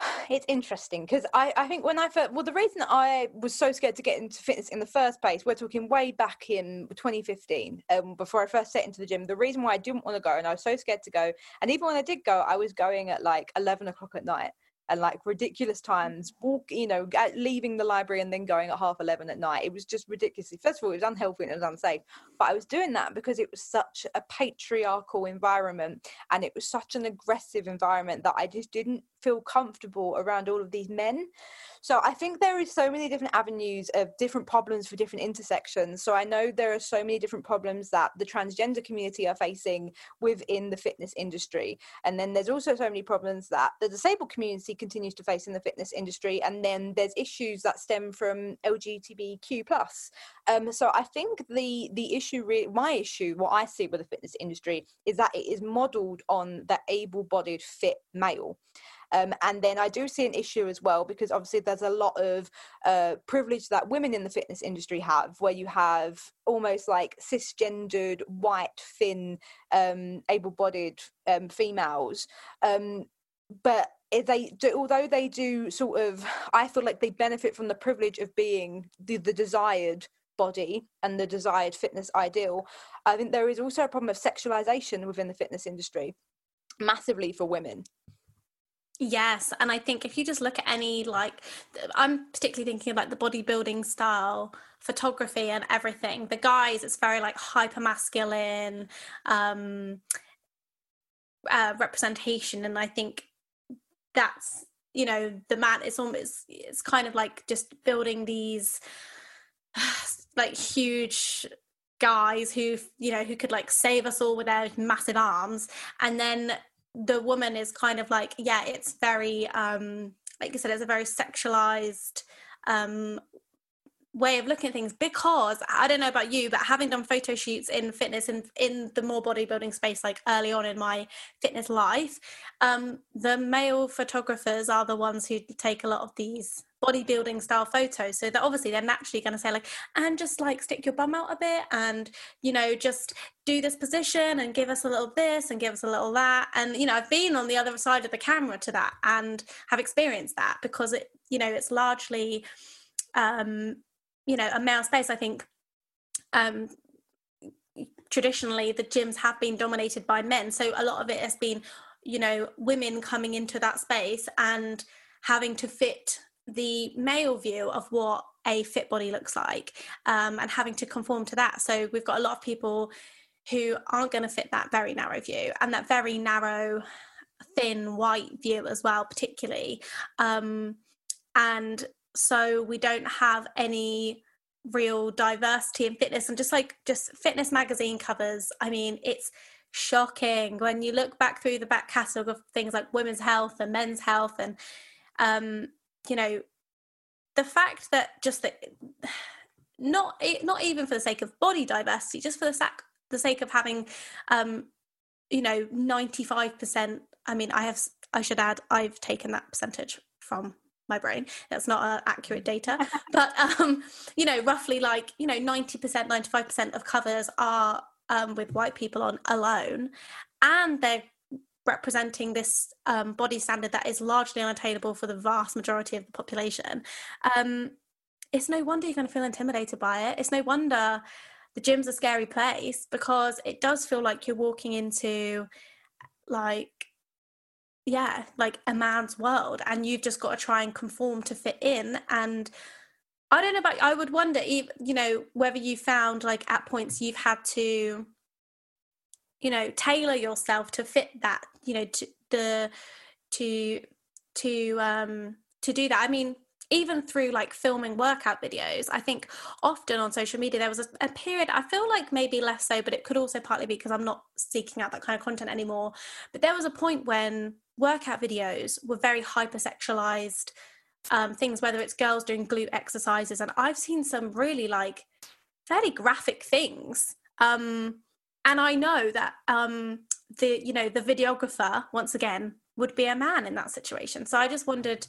it's interesting because I, I think when I first well the reason I was so scared to get into fitness in the first place we're talking way back in 2015 um, before I first set into the gym the reason why I didn't want to go and I was so scared to go and even when I did go I was going at like 11 o'clock at night and like ridiculous mm. times walk you know leaving the library and then going at half 11 at night. It was just ridiculously first of all it was unhealthy and it was unsafe but I was doing that because it was such a patriarchal environment and it was such an aggressive environment that I just didn't feel comfortable around all of these men. So I think there is so many different avenues of different problems for different intersections. So I know there are so many different problems that the transgender community are facing within the fitness industry. And then there's also so many problems that the disabled community continues to face in the fitness industry. And then there's issues that stem from LGBTQ plus. Um, so I think the the issue, re- my issue, what I see with the fitness industry is that it is modelled on the able-bodied fit male. Um, and then I do see an issue as well because obviously there's a lot of uh, privilege that women in the fitness industry have, where you have almost like cisgendered, white, thin, um, able-bodied um, females. Um, but they do, although they do sort of, I feel like they benefit from the privilege of being the, the desired body and the desired fitness ideal. I think there is also a problem of sexualization within the fitness industry, massively for women. Yes, and I think if you just look at any like, I'm particularly thinking about the bodybuilding style photography and everything. The guys, it's very like hyper masculine um, uh, representation, and I think that's you know the man. It's almost it's kind of like just building these like huge guys who you know who could like save us all with their massive arms and then the woman is kind of like yeah it's very um like you said it's a very sexualized um way of looking at things because i don't know about you but having done photo shoots in fitness and in the more bodybuilding space like early on in my fitness life um the male photographers are the ones who take a lot of these bodybuilding style photos so that obviously they're naturally going to say like and just like stick your bum out a bit and you know just do this position and give us a little this and give us a little that. And you know i've been on the other side of the camera to that and have experienced that because it you know it's largely um you know a male space i think um traditionally the gyms have been dominated by men. So a lot of it has been you know women coming into that space and having to fit the male view of what a fit body looks like um, and having to conform to that. So we've got a lot of people who aren't going to fit that very narrow view and that very narrow thin white view as well particularly. Um, and so we don't have any real diversity in fitness and just like just fitness magazine covers. I mean it's shocking when you look back through the back catalogue of things like women's health and men's health and um, you know the fact that just that not not even for the sake of body diversity just for the sake the sake of having um you know 95% i mean i have i should add i've taken that percentage from my brain. That's not uh, accurate data. But um you know roughly like you know 90% 95% of covers are um, with white people on alone. And they're representing this um, body standard that is largely unattainable for the vast majority of the population. Um, it's no wonder you're going to feel intimidated by it. It's no wonder the gym's a scary place because it does feel like you're walking into like yeah like a man's world and you've just got to try and conform to fit in. And i don't know about i would wonder you know whether you found like at points you've had to you know tailor yourself to fit that you know to the to to um to do that. I mean even through like filming workout videos i think often on social media there was a, a, period i feel like maybe less so but it could also partly be because i'm not seeking out that kind of content anymore. But there was a point when workout videos were very hypersexualized um, things whether it's girls doing glute exercises and i've seen some really like fairly graphic things. Um, and i know that um, the you know the videographer once again would be a man in that situation. So i just wondered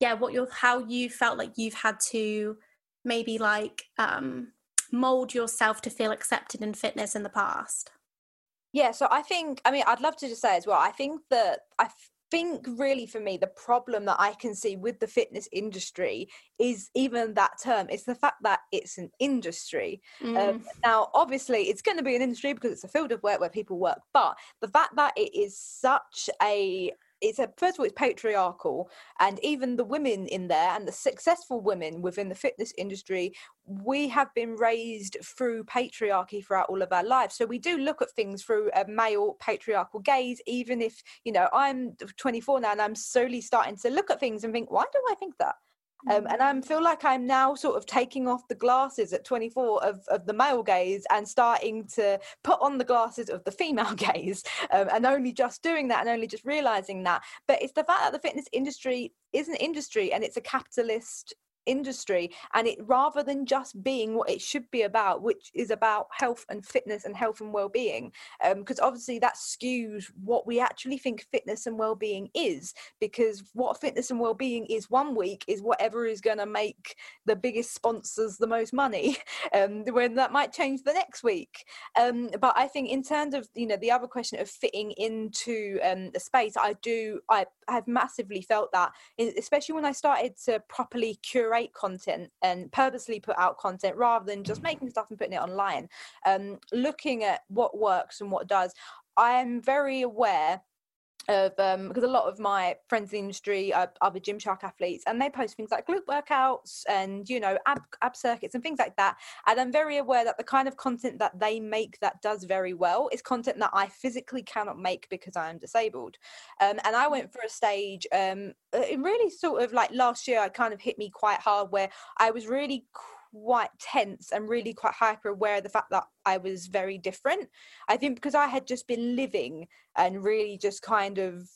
yeah what your how you felt like you've had to maybe like um mold yourself to feel accepted in fitness in the past. Yeah so i think i mean i'd love to just say as well i think that i think really for me the problem that i can see with the fitness industry is even that term it's the fact that it's an industry um, mm. um, now obviously it's going to be an industry because it's a field of work where people work but the fact that it is such a it's a first of all it's patriarchal and even the women in there and the successful women within the fitness industry we have been raised through patriarchy throughout all of our lives. So we do look at things through a male patriarchal gaze even if you know i'm 24 now and i'm slowly starting to look at things and think why do i think that um, and I feel like I'm now sort of taking off the glasses at 24 of, of the male gaze and starting to put on the glasses of the female gaze, um, and only just doing that and only just realizing that. But it's the fact that the fitness industry is an industry and it's a capitalist industry and it rather than just being what it should be about which is about health and fitness and health and well-being because um, obviously that skews what we actually think fitness and well-being is because what fitness and well-being is one week is whatever is going to make the biggest sponsors the most money um, when that might change the next week. Um, but i think in terms of you know the other question of fitting into um, the space i do i have massively felt that especially when i started to properly curate create content and purposely put out content rather than just making stuff and putting it online. Um, looking at what works and what does i'm very aware of um because a lot of my friends in the industry are other Gymshark athletes and they post things like glute workouts and you know ab, ab circuits and things like that and i'm very aware that the kind of content that they make that does very well is content that i physically cannot make because i am disabled. Um, and i went through a stage um it really sort of like last year i kind of hit me quite hard where i was really quite tense and really quite hyper aware of the fact that I was very different. I think because I had just been living and really just kind of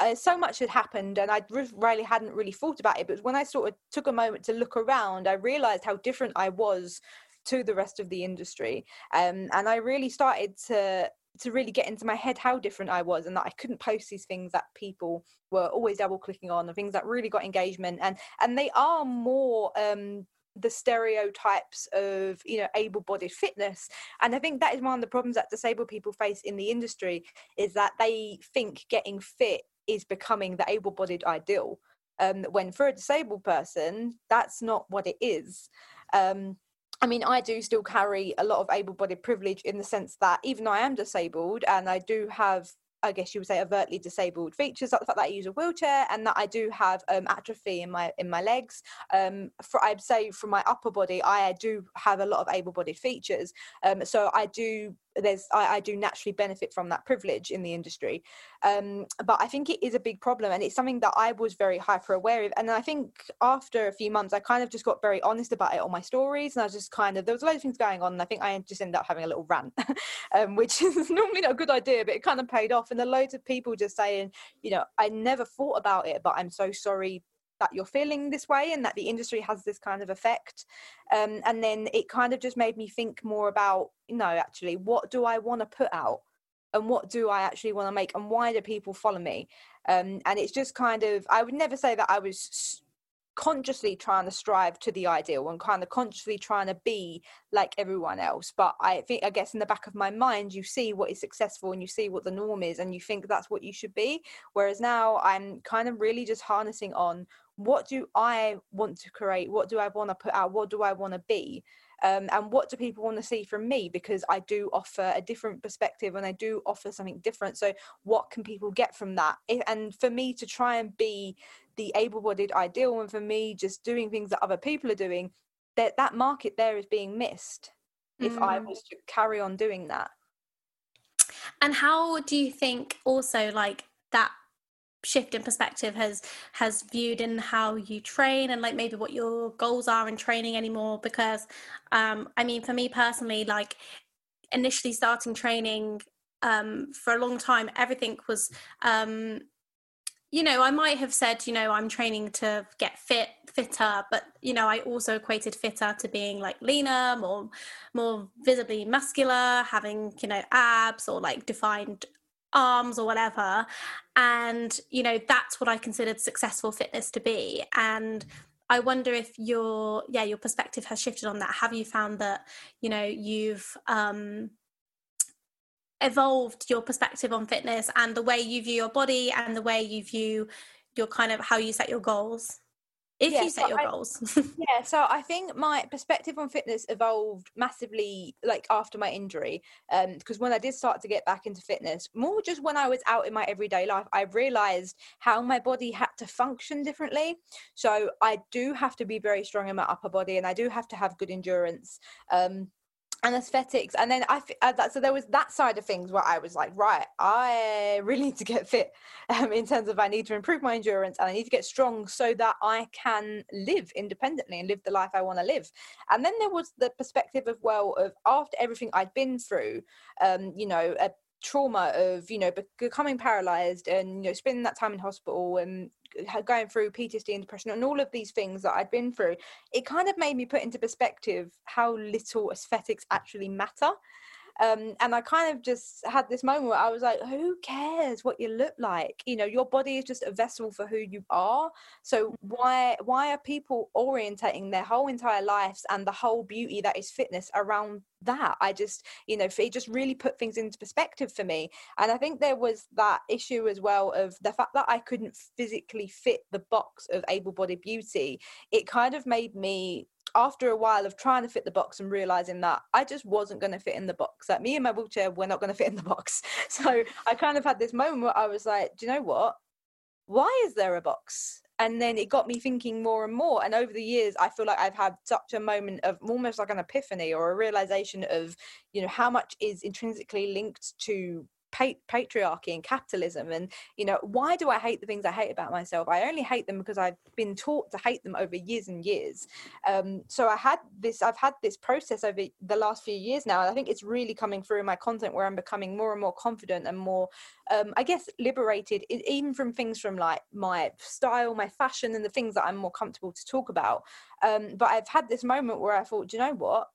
uh, so much had happened and I really hadn't really thought about it. But when I sort of took a moment to look around, I realized how different I was to the rest of the industry. Um, and I really started to to really get into my head how different I was and that I couldn't post these things that people were always double clicking on and things that really got engagement and and they are more um the stereotypes of you know able-bodied fitness. And i think that is one of the problems that disabled people face in the industry is that they think getting fit is becoming the able-bodied ideal. Um, when for a disabled person that's not what it is. Um, I mean, I do still carry a lot of able bodied privilege in the sense that even though I am disabled and I do have I guess you would say overtly disabled features, like the fact that I use a wheelchair and that I do have um, atrophy in my in my legs. Um, for I'd say from my upper body, I do have a lot of able-bodied features. Um, so I do there's I, I do naturally benefit from that privilege in the industry. Um, but i think it is a big problem and it's something that i was very hyper aware of. And i think after a few months i kind of just got very honest about it on my stories and i was just kind of there was a lot of things going on and i think i just ended up having a little rant um, which is normally not a good idea but it kind of paid off. And there loads of people just saying you know i never thought about it but i'm so sorry that you're feeling this way and that the industry has this kind of effect. Um, and then it kind of just made me think more about you know actually what do i want to put out and what do i actually want to make and why do people follow me? Um, and it's just kind of i would never say that i was consciously trying to strive to the ideal and kind of consciously trying to be like everyone else but i think i guess in the back of my mind you see what is successful and you see what the norm is and you think that's what you should be. Whereas now i'm kind of really just harnessing on what do I want to create? What do I want to put out? What do I want to be? Um, and what do people want to see from me? Because I do offer a different perspective and I do offer something different. So, what can people get from that? And for me to try and be the able bodied ideal, and for me just doing things that other people are doing, that, that market there is being missed if mm. I was to carry on doing that. And how do you think also like that shift in perspective has has viewed in how you train and like maybe what your goals are in training anymore because um i mean for me personally like initially starting training um for a long time everything was um you know i might have said you know i'm training to get fit fitter but you know i also equated fitter to being like leaner more more visibly muscular having you know abs or like defined arms or whatever and you know that's what i considered successful fitness to be. And i wonder if your yeah your perspective has shifted on that. Have you found that you know you've um evolved your perspective on fitness and the way you view your body and the way you view your kind of how you set your goals if yeah, you set so your I, goals. Yeah so i think my perspective on fitness evolved massively like after my injury um because when i did start to get back into fitness more just when i was out in my everyday life i realized how my body had to function differently. So i do have to be very strong in my upper body and i do have to have good endurance um anesthetics and then i uh, that, so there was that side of things where i was like right i really need to get fit um, in terms of i need to improve my endurance and i need to get strong so that i can live independently and live the life i want to live. And then there was the perspective of well of after everything i'd been through um, you know trauma of you know becoming paralyzed and you know spending that time in hospital and going through PTSD and depression and all of these things that I'd been through, it kind of made me put into perspective how little aesthetics actually matter. Um, and I kind of just had this moment where I was like, who cares what you look like? You know, your body is just a vessel for who you are. So why why are people orientating their whole entire lives and the whole beauty that is fitness around that? I just, you know, it just really put things into perspective for me. And I think there was that issue as well of the fact that I couldn't physically fit the box of able-bodied beauty. It kind of made me after a while of trying to fit the box and realizing that I just wasn't going to fit in the box, that me and my wheelchair were not going to fit in the box. So I kind of had this moment where I was like, do you know what? Why is there a box? And then it got me thinking more and more. And over the years, I feel like I've had such a moment of almost like an epiphany or a realization of, you know, how much is intrinsically linked to patriarchy and capitalism and you know why do i hate the things i hate about myself? I only hate them because i've been taught to hate them over years and years. Um, so i had this i've had this process over the last few years now and i think it's really coming through in my content where i'm becoming more and more confident and more um, i guess liberated even from things from like my style my fashion and the things that i'm more comfortable to talk about. Um, but i've had this moment where i thought do you know what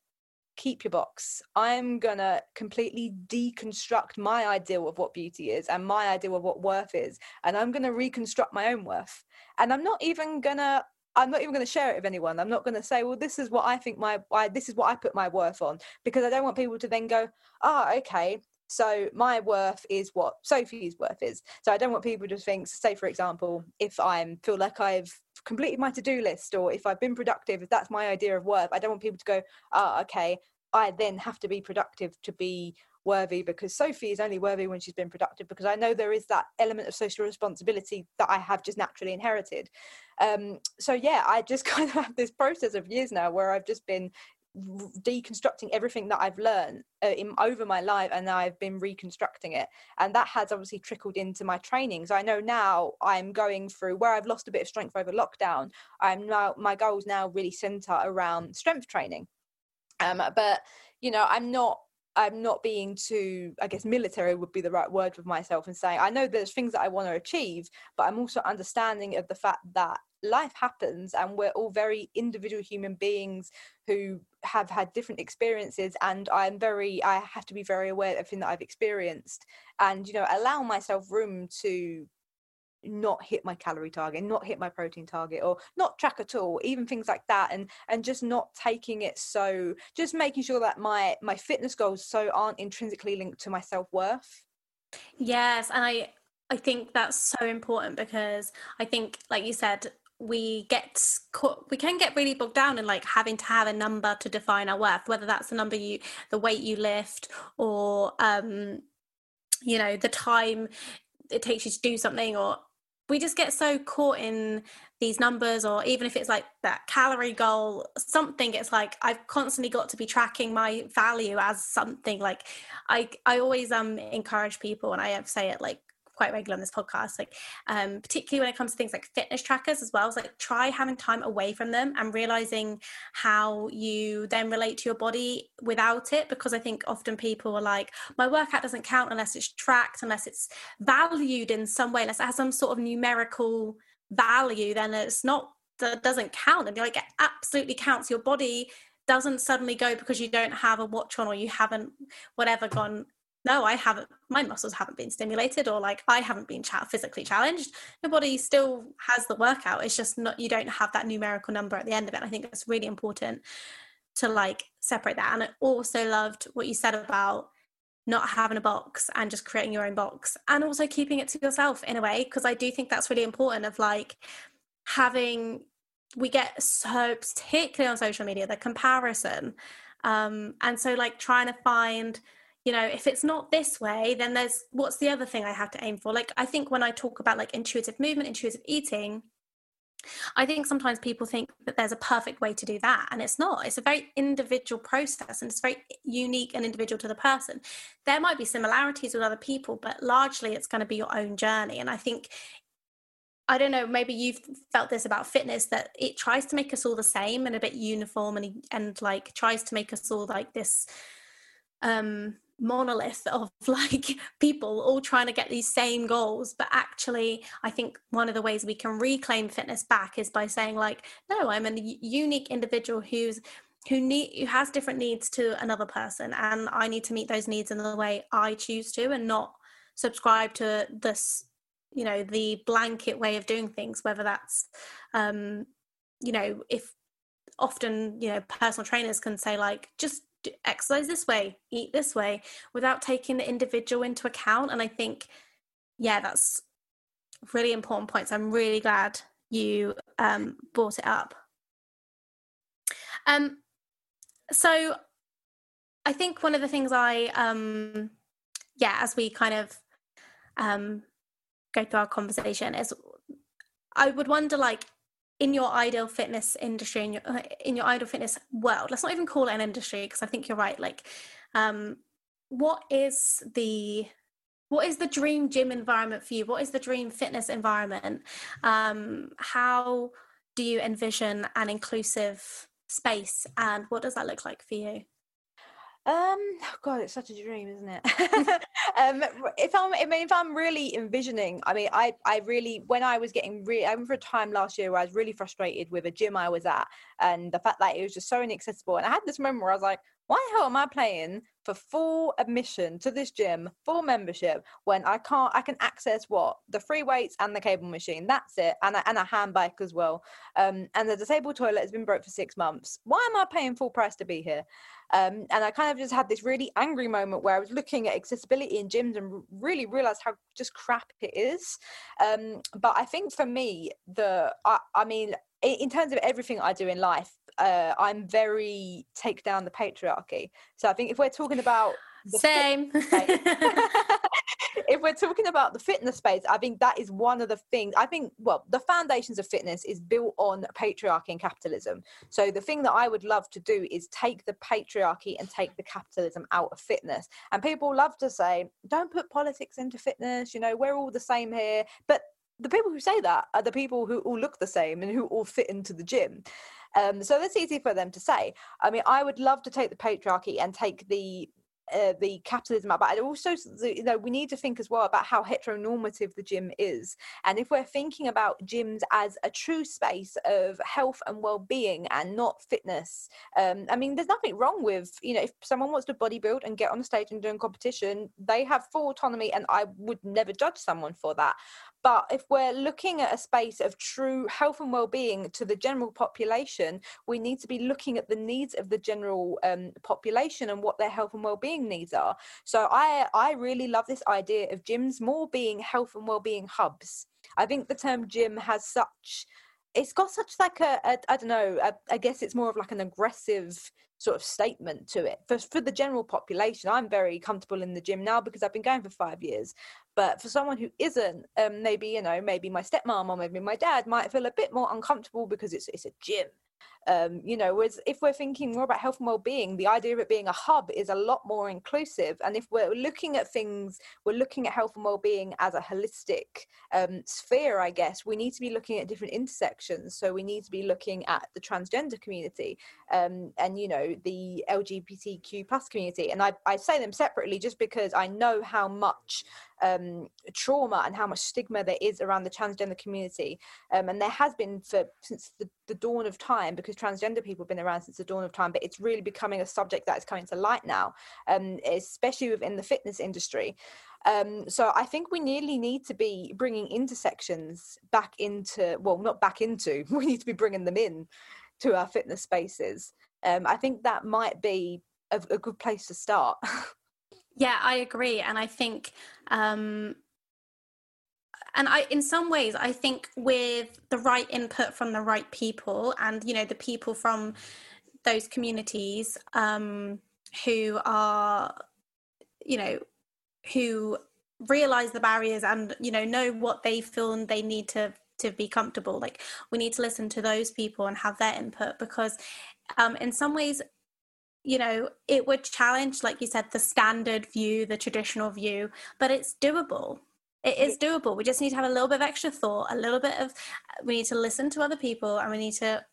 keep your box. I'm gonna completely deconstruct my ideal of what beauty is and my ideal of what worth is, and I'm gonna reconstruct my own worth. And I'm not even gonna. I'm not even going to share it with anyone. I'm not going to say, well, this is what I think my, I, this is what I put my worth on, because I don't want people to then go, ah, oh, okay, so my worth is what Sophie's worth is. So I don't want people to think, say for example, if I feel like I've completed my to-do list or if I've been productive, if that's my idea of worth, I don't want people to go, oh, okay, I then have to be productive to be worthy because Sophie is only worthy when she's been productive because I know there is that element of social responsibility that I have just naturally inherited. Um, so yeah, I just kind of have this process of years now where I've just been deconstructing everything that I've learned uh, in, over my life and I've been reconstructing it. And that has obviously trickled into my training. So I know now I'm going through where I've lost a bit of strength over lockdown. I'm now, my goals now really center around strength training. Um, but, you know, I'm not I'm not being too, I guess, military would be the right word with myself and saying, I know there's things that I want to achieve, but I'm also understanding of the fact that life happens and we're all very individual human beings who have had different experiences. And I'm very, I have to be very aware of everything that I've experienced and, you know, allow myself room to not hit my calorie target not hit my protein target or not track at all even things like that and and just not taking it so just making sure that my my fitness goals so aren't intrinsically linked to my self-worth yes and i i think that's so important because i think like you said we get caught, we can get really bogged down in like having to have a number to define our worth whether that's the number you the weight you lift or um you know the time it takes you to do something or we just get so caught in these numbers or even if it's like that calorie goal something it's like i've constantly got to be tracking my value as something like i i always um encourage people and i say it like quite regular on this podcast like um, particularly when it comes to things like fitness trackers as well. It's like try having time away from them and realizing how you then relate to your body without it because i think often people are like my workout doesn't count unless it's tracked unless it's valued in some way unless it has some sort of numerical value then it's not that doesn't count. And you're like it absolutely counts. Your body doesn't suddenly go because you don't have a watch on or you haven't whatever gone no, I haven't, my muscles haven't been stimulated or like I haven't been physically challenged. Your body still has the workout. It's just not, you don't have that numerical number at the end of it. I think it's really important to like separate that. And I also loved what you said about not having a box and just creating your own box and also keeping it to yourself in a way. Cause I do think that's really important of like having, we get so, particularly on social media, the comparison. Um, and so like trying to find, you know if it's not this way then there's what's the other thing i have to aim for like i think when i talk about like intuitive movement intuitive eating I think sometimes people think that there's a perfect way to do that, and it's not. It's a very individual process and it's very unique and individual to the person. There might be similarities with other people, but largely it's going to be your own journey. And I think, I don't know, maybe you've felt this about fitness that it tries to make us all the same and a bit uniform and, and like tries to make us all like this um monolith of like people all trying to get these same goals but actually i think one of the ways we can reclaim fitness back is by saying like no i'm a unique individual who's who need who has different needs to another person and i need to meet those needs in the way i choose to and not subscribe to this you know the blanket way of doing things whether that's um you know if often you know personal trainers can say like just exercise this way, eat this way, without taking the individual into account. And I think, yeah, that's really important points. I'm really glad you um, brought it up. Um, so I think one of the things I, um, yeah, as we kind of um, go through our conversation is I would wonder like in your ideal fitness industry in your uh, in your ideal fitness world let's not even call it an industry because i think you're right like um what is the what is the dream gym environment for you? What is the dream fitness environment? Um how do you envision an inclusive space and what does that look like for you um, oh God, it's such a dream, isn't it? um, if I'm, I mean, if I'm really envisioning, I mean, I, I really, when I was getting really, I remember a time last year where I was really frustrated with a gym I was at, and the fact that it was just so inaccessible. And I had this moment where I was like, why the hell am I paying for full admission to this gym, full membership, when I can't, I can access what the free weights and the cable machine. That's it, and a, and a hand bike as well. Um, and the disabled toilet has been broke for six months. Why am I paying full price to be here? Um, and I kind of just had this really angry moment where I was looking at accessibility in gyms and really realized how just crap it is. Um, but I think for me, the I, I mean, in terms of everything I do in life, uh, I'm very take down the patriarchy. So I think if we're talking about same, if we're talking about the fitness space, I think that is one of the things. I think, well, the foundations of fitness is built on patriarchy and capitalism. So the thing that I would love to do is take the patriarchy and take the capitalism out of fitness. And people love to say, don't put politics into fitness, you know, we're all the same here. But the people who say that are the people who all look the same and who all fit into the gym. Um, so that's easy for them to say. I mean, I would love to take the patriarchy and take the uh, the capitalism out, but also you know we need to think as well about how heteronormative the gym is, and if we're thinking about gyms as a true space of health and well-being and not fitness, um, I mean, there's nothing wrong with you know if someone wants to bodybuild and get on the stage and do a competition, they have full autonomy, and I would never judge someone for that. But if we're looking at a space of true health and well-being to the general population, we need to be looking at the needs of the general um, population and what their health and well-being needs are. So I I really love this idea of gyms more being health and well-being hubs. I think the term gym has such it's got such like a, a I don't know a, I guess it's more of like an aggressive sort of statement to it for for the general population I'm very comfortable in the gym now because I've been going for 5 years but for someone who isn't um, maybe you know maybe my stepmom or maybe my dad might feel a bit more uncomfortable because it's it's a gym um, you know, whereas if we're thinking more about health and well-being, the idea of it being a hub is a lot more inclusive. And if we're looking at things, we're looking at health and well-being as a holistic um, sphere, I guess. We need to be looking at different intersections. So we need to be looking at the transgender community um, and you know the LGBTQ plus community. And I, I say them separately just because I know how much um, trauma and how much stigma there is around the transgender community. Um, and there has been for since the, the, dawn of time, because transgender people have been around since the dawn of time, but it's really becoming a subject that is coming to light now, um, especially within the fitness industry. Um, so I think we nearly need to be bringing intersections back into, well, not back into, we need to be bringing them in to our fitness spaces. Um, I think that might be a, a good place to start. Yeah, I agree. And I think, um, and I, in some ways, I think with the right input from the right people and, you know, the people from those communities um, who are, you know, who realize the barriers and, you know, know what they feel and they need to to be comfortable like we need to listen to those people and have their input because um, in some ways you know, it would challenge, like you said, the standard view, the traditional view, but it's doable. It is doable. We just need to have a little bit of extra thought, a little bit of, we need to listen to other people and we need to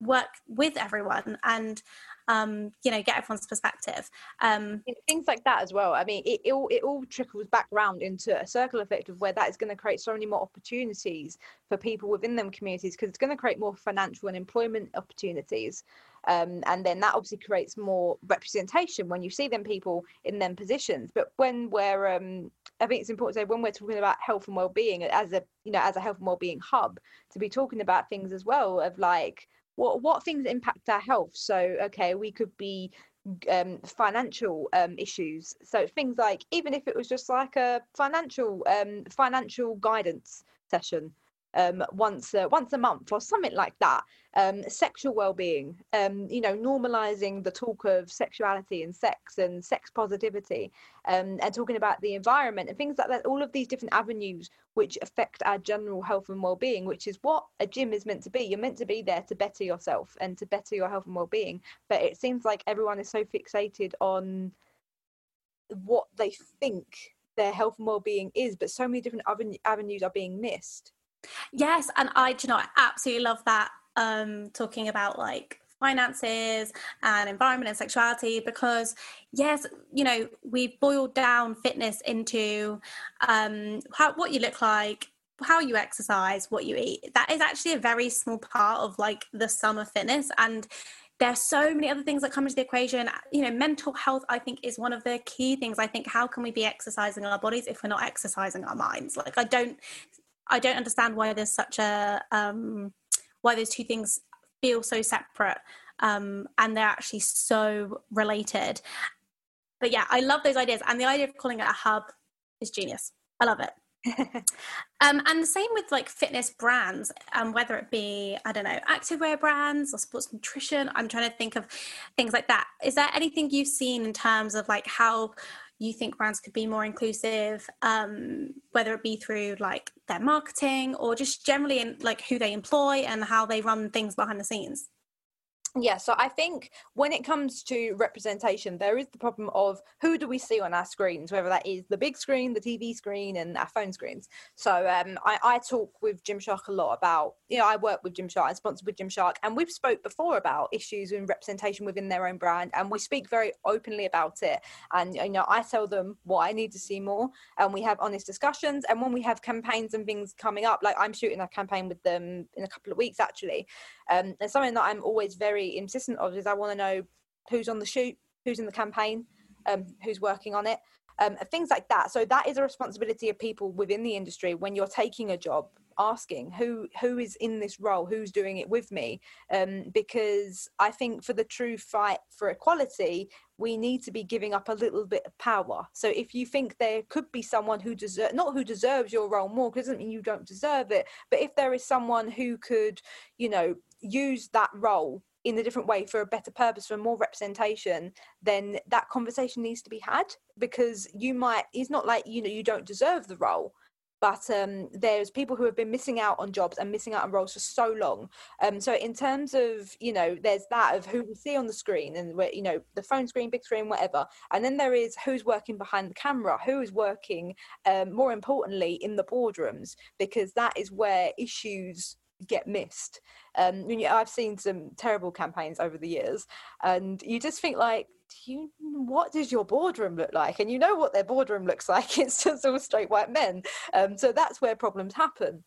work with everyone and um, you know, get everyone's perspective. Um, Things like that as well. I mean, it, it, all, it all trickles back round into a circle effect of where that is going to create so many more opportunities for people within them communities because it's going to create more financial and employment opportunities. Um, and then that obviously creates more representation when you see them people in them positions. But when we're, um, I think it's important to say when we're talking about health and well-being as a, you know, as a health and well-being hub, to be talking about things as well of like what what things impact our health. So okay, we could be um, financial um, issues. So things like even if it was just like a financial um, financial guidance session um, once uh, once a month or something like that. Um, sexual well-being, um, you know, normalizing the talk of sexuality and sex and sex positivity, um, and talking about the environment and things like that. All of these different avenues which affect our general health and well-being, which is what a gym is meant to be. You're meant to be there to better yourself and to better your health and well-being. But it seems like everyone is so fixated on what they think their health and well-being is, but so many different avenues are being missed. Yes, and I, you know, I absolutely love that. Um, talking about like finances and environment and sexuality because yes you know we've boiled down fitness into um how, what you look like how you exercise what you eat. That is actually a very small part of like the sum of fitness and there's so many other things that come into the equation. You know mental health i think is one of the key things. I think how can we be exercising our bodies if we're not exercising our minds? Like i don't I don't understand why there's such a um, why those two things feel so separate um, and they're actually so related. But yeah, I love those ideas, and the idea of calling it a hub is genius. I love it. um, and the same with like fitness brands, um, whether it be, I don't know, activewear brands or sports nutrition. I'm trying to think of things like that. Is there anything you've seen in terms of like how you think brands could be more inclusive, um, whether it be through like their marketing or just generally in like who they employ and how they run things behind the scenes? Yeah so i think when it comes to representation there is the problem of who do we see on our screens whether that is the big screen the tv screen and our phone screens. So um, I, I, talk with gymshark a lot about you know i work with gymshark i'm sponsored with gymshark and we've spoke before about issues in representation within their own brand and we speak very openly about it. And you know i tell them what i need to see more and we have honest discussions. And when we have campaigns and things coming up like i'm shooting a campaign with them in a couple of weeks actually um, and something that i'm always very insistent of is I want to know who's on the shoot, who's in the campaign, um, who's working on it, um, things like that. So that is a responsibility of people within the industry when you're taking a job asking who who is in this role who's doing it with me um, because i think for the true fight for equality we need to be giving up a little bit of power. So if you think there could be someone who deserves not who deserves your role more because it doesn't mean you don't deserve it but if there is someone who could you know use that role in a different way for a better purpose for more representation then that conversation needs to be had because you might it's not like you know you don't deserve the role but um, there's people who have been missing out on jobs and missing out on roles for so long. Um, so in terms of you know, there's that of who we see on the screen and where you know the phone screen, big screen, whatever, and then there is who's working behind the camera, who is working, um, more importantly, in the boardrooms, because that is where issues get missed. Um, I've seen some terrible campaigns over the years, and you just think like, do you what does your boardroom look like? And you know what their boardroom looks like. It's just all straight white men. Um, so that's where problems happen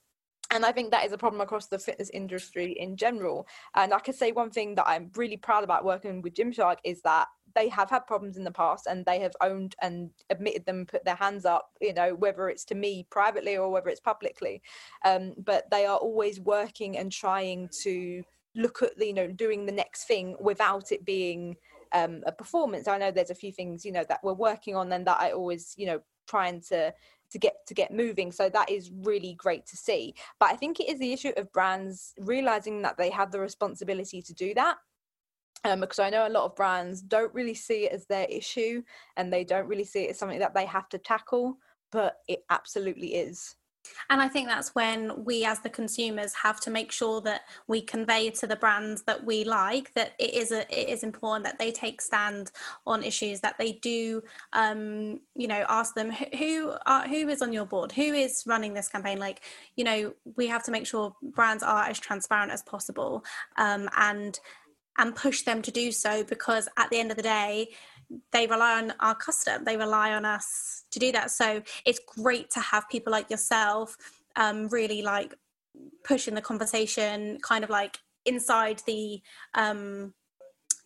and I think that is a problem across the fitness industry in general. And I could say one thing that I'm really proud about working with Gymshark is that they have had problems in the past and they have owned and admitted them put their hands up you know whether it's to me privately or whether it's publicly um, but they are always working and trying to look at you know doing the next thing without it being um, a performance. I know there's a few things you know that we're working on and that i always you know trying to to get to get moving. So that is really great to see. But i think it is the issue of brands realizing that they have the responsibility to do that. Um, because I know a lot of brands don't really see it as their issue and they don't really see it as something that they have to tackle, but it absolutely is. And I think that's when we, as the consumers, have to make sure that we convey to the brands that we like that it is a, it is important that they take stand on issues that they do. Um, you know, ask them who are, who is on your board, who is running this campaign. Like, you know, we have to make sure brands are as transparent as possible, um, and and push them to do so because at the end of the day they rely on our custom. They rely on us to do that. So it's great to have people like yourself um, really like pushing the conversation kind of like inside the um,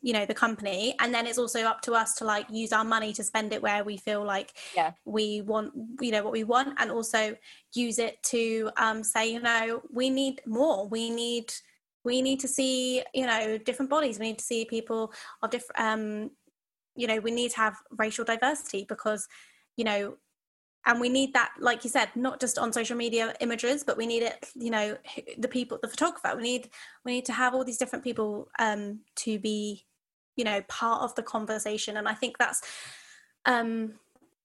you know the company. And then it's also up to us to like use our money to spend it where we feel like yeah. we want you know what we want and also use it to um, say you know we need more. We need we need to see you know different bodies. We need to see people of different um you know we need to have racial diversity because you know and we need that like you said not just on social media images but we need it you know the people the photographer. We need we need to have all these different people um to be you know part of the conversation. And i think that's um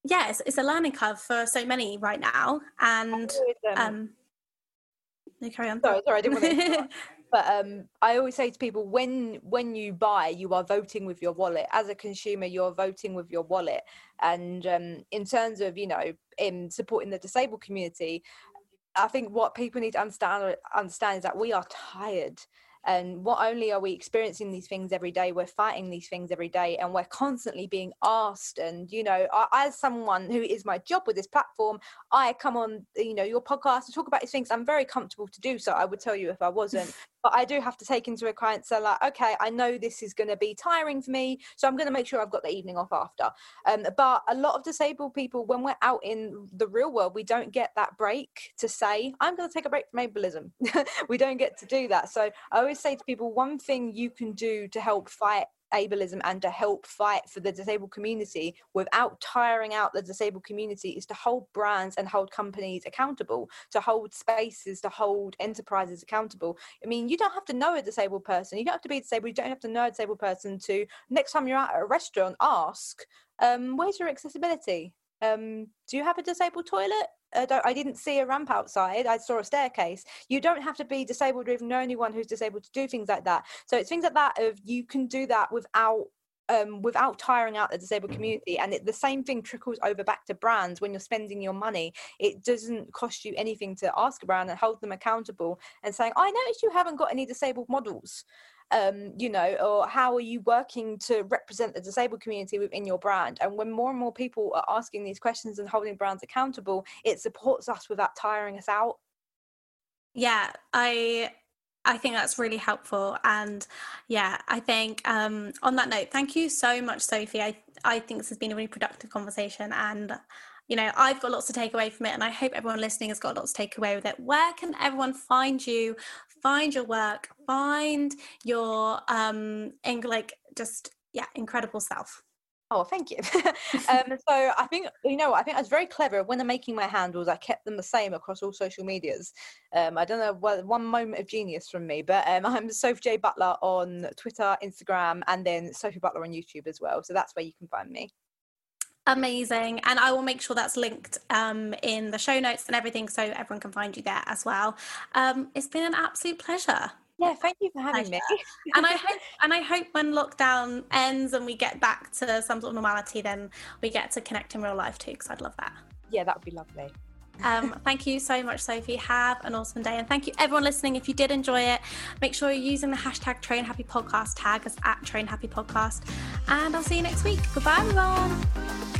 yeah it's, it's a learning curve for so many right now. And um no, carry on. Sorry sorry i didn't want to but um, I always say to people when when you buy, you are voting with your wallet. As a consumer, you're voting with your wallet. And um, in terms of you know in supporting the disabled community, I think what people need to understand understand is that we are tired and not only are we experiencing these things every day we're fighting these things every day and we're constantly being asked and you know as someone who is my job with this platform i come on you know your podcast to talk about these things i'm very comfortable to do so i would tell you if i wasn't but I do have to take into account so like okay I know this is going to be tiring for me so I'm going to make sure I've got the evening off after. Um, but a lot of disabled people when we're out in the real world we don't get that break to say I'm going to take a break from ableism. We don't get to do that. So I always say to people one thing you can do to help fight ableism and to help fight for the disabled community without tiring out the disabled community is to hold brands and hold companies accountable, to hold spaces, to hold enterprises accountable. I mean, you don't have to know a disabled person. You don't have to be disabled. You don't have to know a disabled person to next time you're out at a restaurant, ask, um, where's your accessibility? Um, do you have a disabled toilet? Uh, I didn't see a ramp outside. I saw a staircase. You don't have to be disabled or even know anyone who's disabled to do things like that. So it's things like that of you can do that without um, without tiring out the disabled community. And it, the same thing trickles over back to brands when you're spending your money. It doesn't cost you anything to ask a brand and hold them accountable and saying, I noticed you haven't got any disabled models um, you know, or how are you working to represent the disabled community within your brand? And when more and more people are asking these questions and holding brands accountable, it supports us without tiring us out. Yeah, I I think that's really helpful. And yeah, I think um, on that note, thank you so much, Sophie. I, I think this has been a really productive conversation. And, you know, I've got lots to take away from it. And I hope everyone listening has got lots to take away with it. Where can everyone find you find your work, find your um and like just yeah, incredible self. Oh, thank you. um, so I think you know I think I was very clever when I'm making my handles. I kept them the same across all social medias. Um, I don't know well, one moment of genius from me, but um, I'm Sophie J Butler on Twitter, Instagram, and then Sophie Butler on YouTube as well. So that's where you can find me. Amazing. And I will make sure that's linked um, in the show notes and everything so everyone can find you there as well. Um, it's been an absolute pleasure. Yeah, thank you for having pleasure. me. and I hope and I hope when lockdown ends and we get back to some sort of normality, then we get to connect in real life too, because I'd love that. Yeah, that would be lovely. Um, thank you so much, Sophie. Have an awesome day. And thank you, everyone listening. If you did enjoy it, make sure you're using the hashtag Train Happy Podcast tag us at Train Happy Podcast. And I'll see you next week. Goodbye, everyone.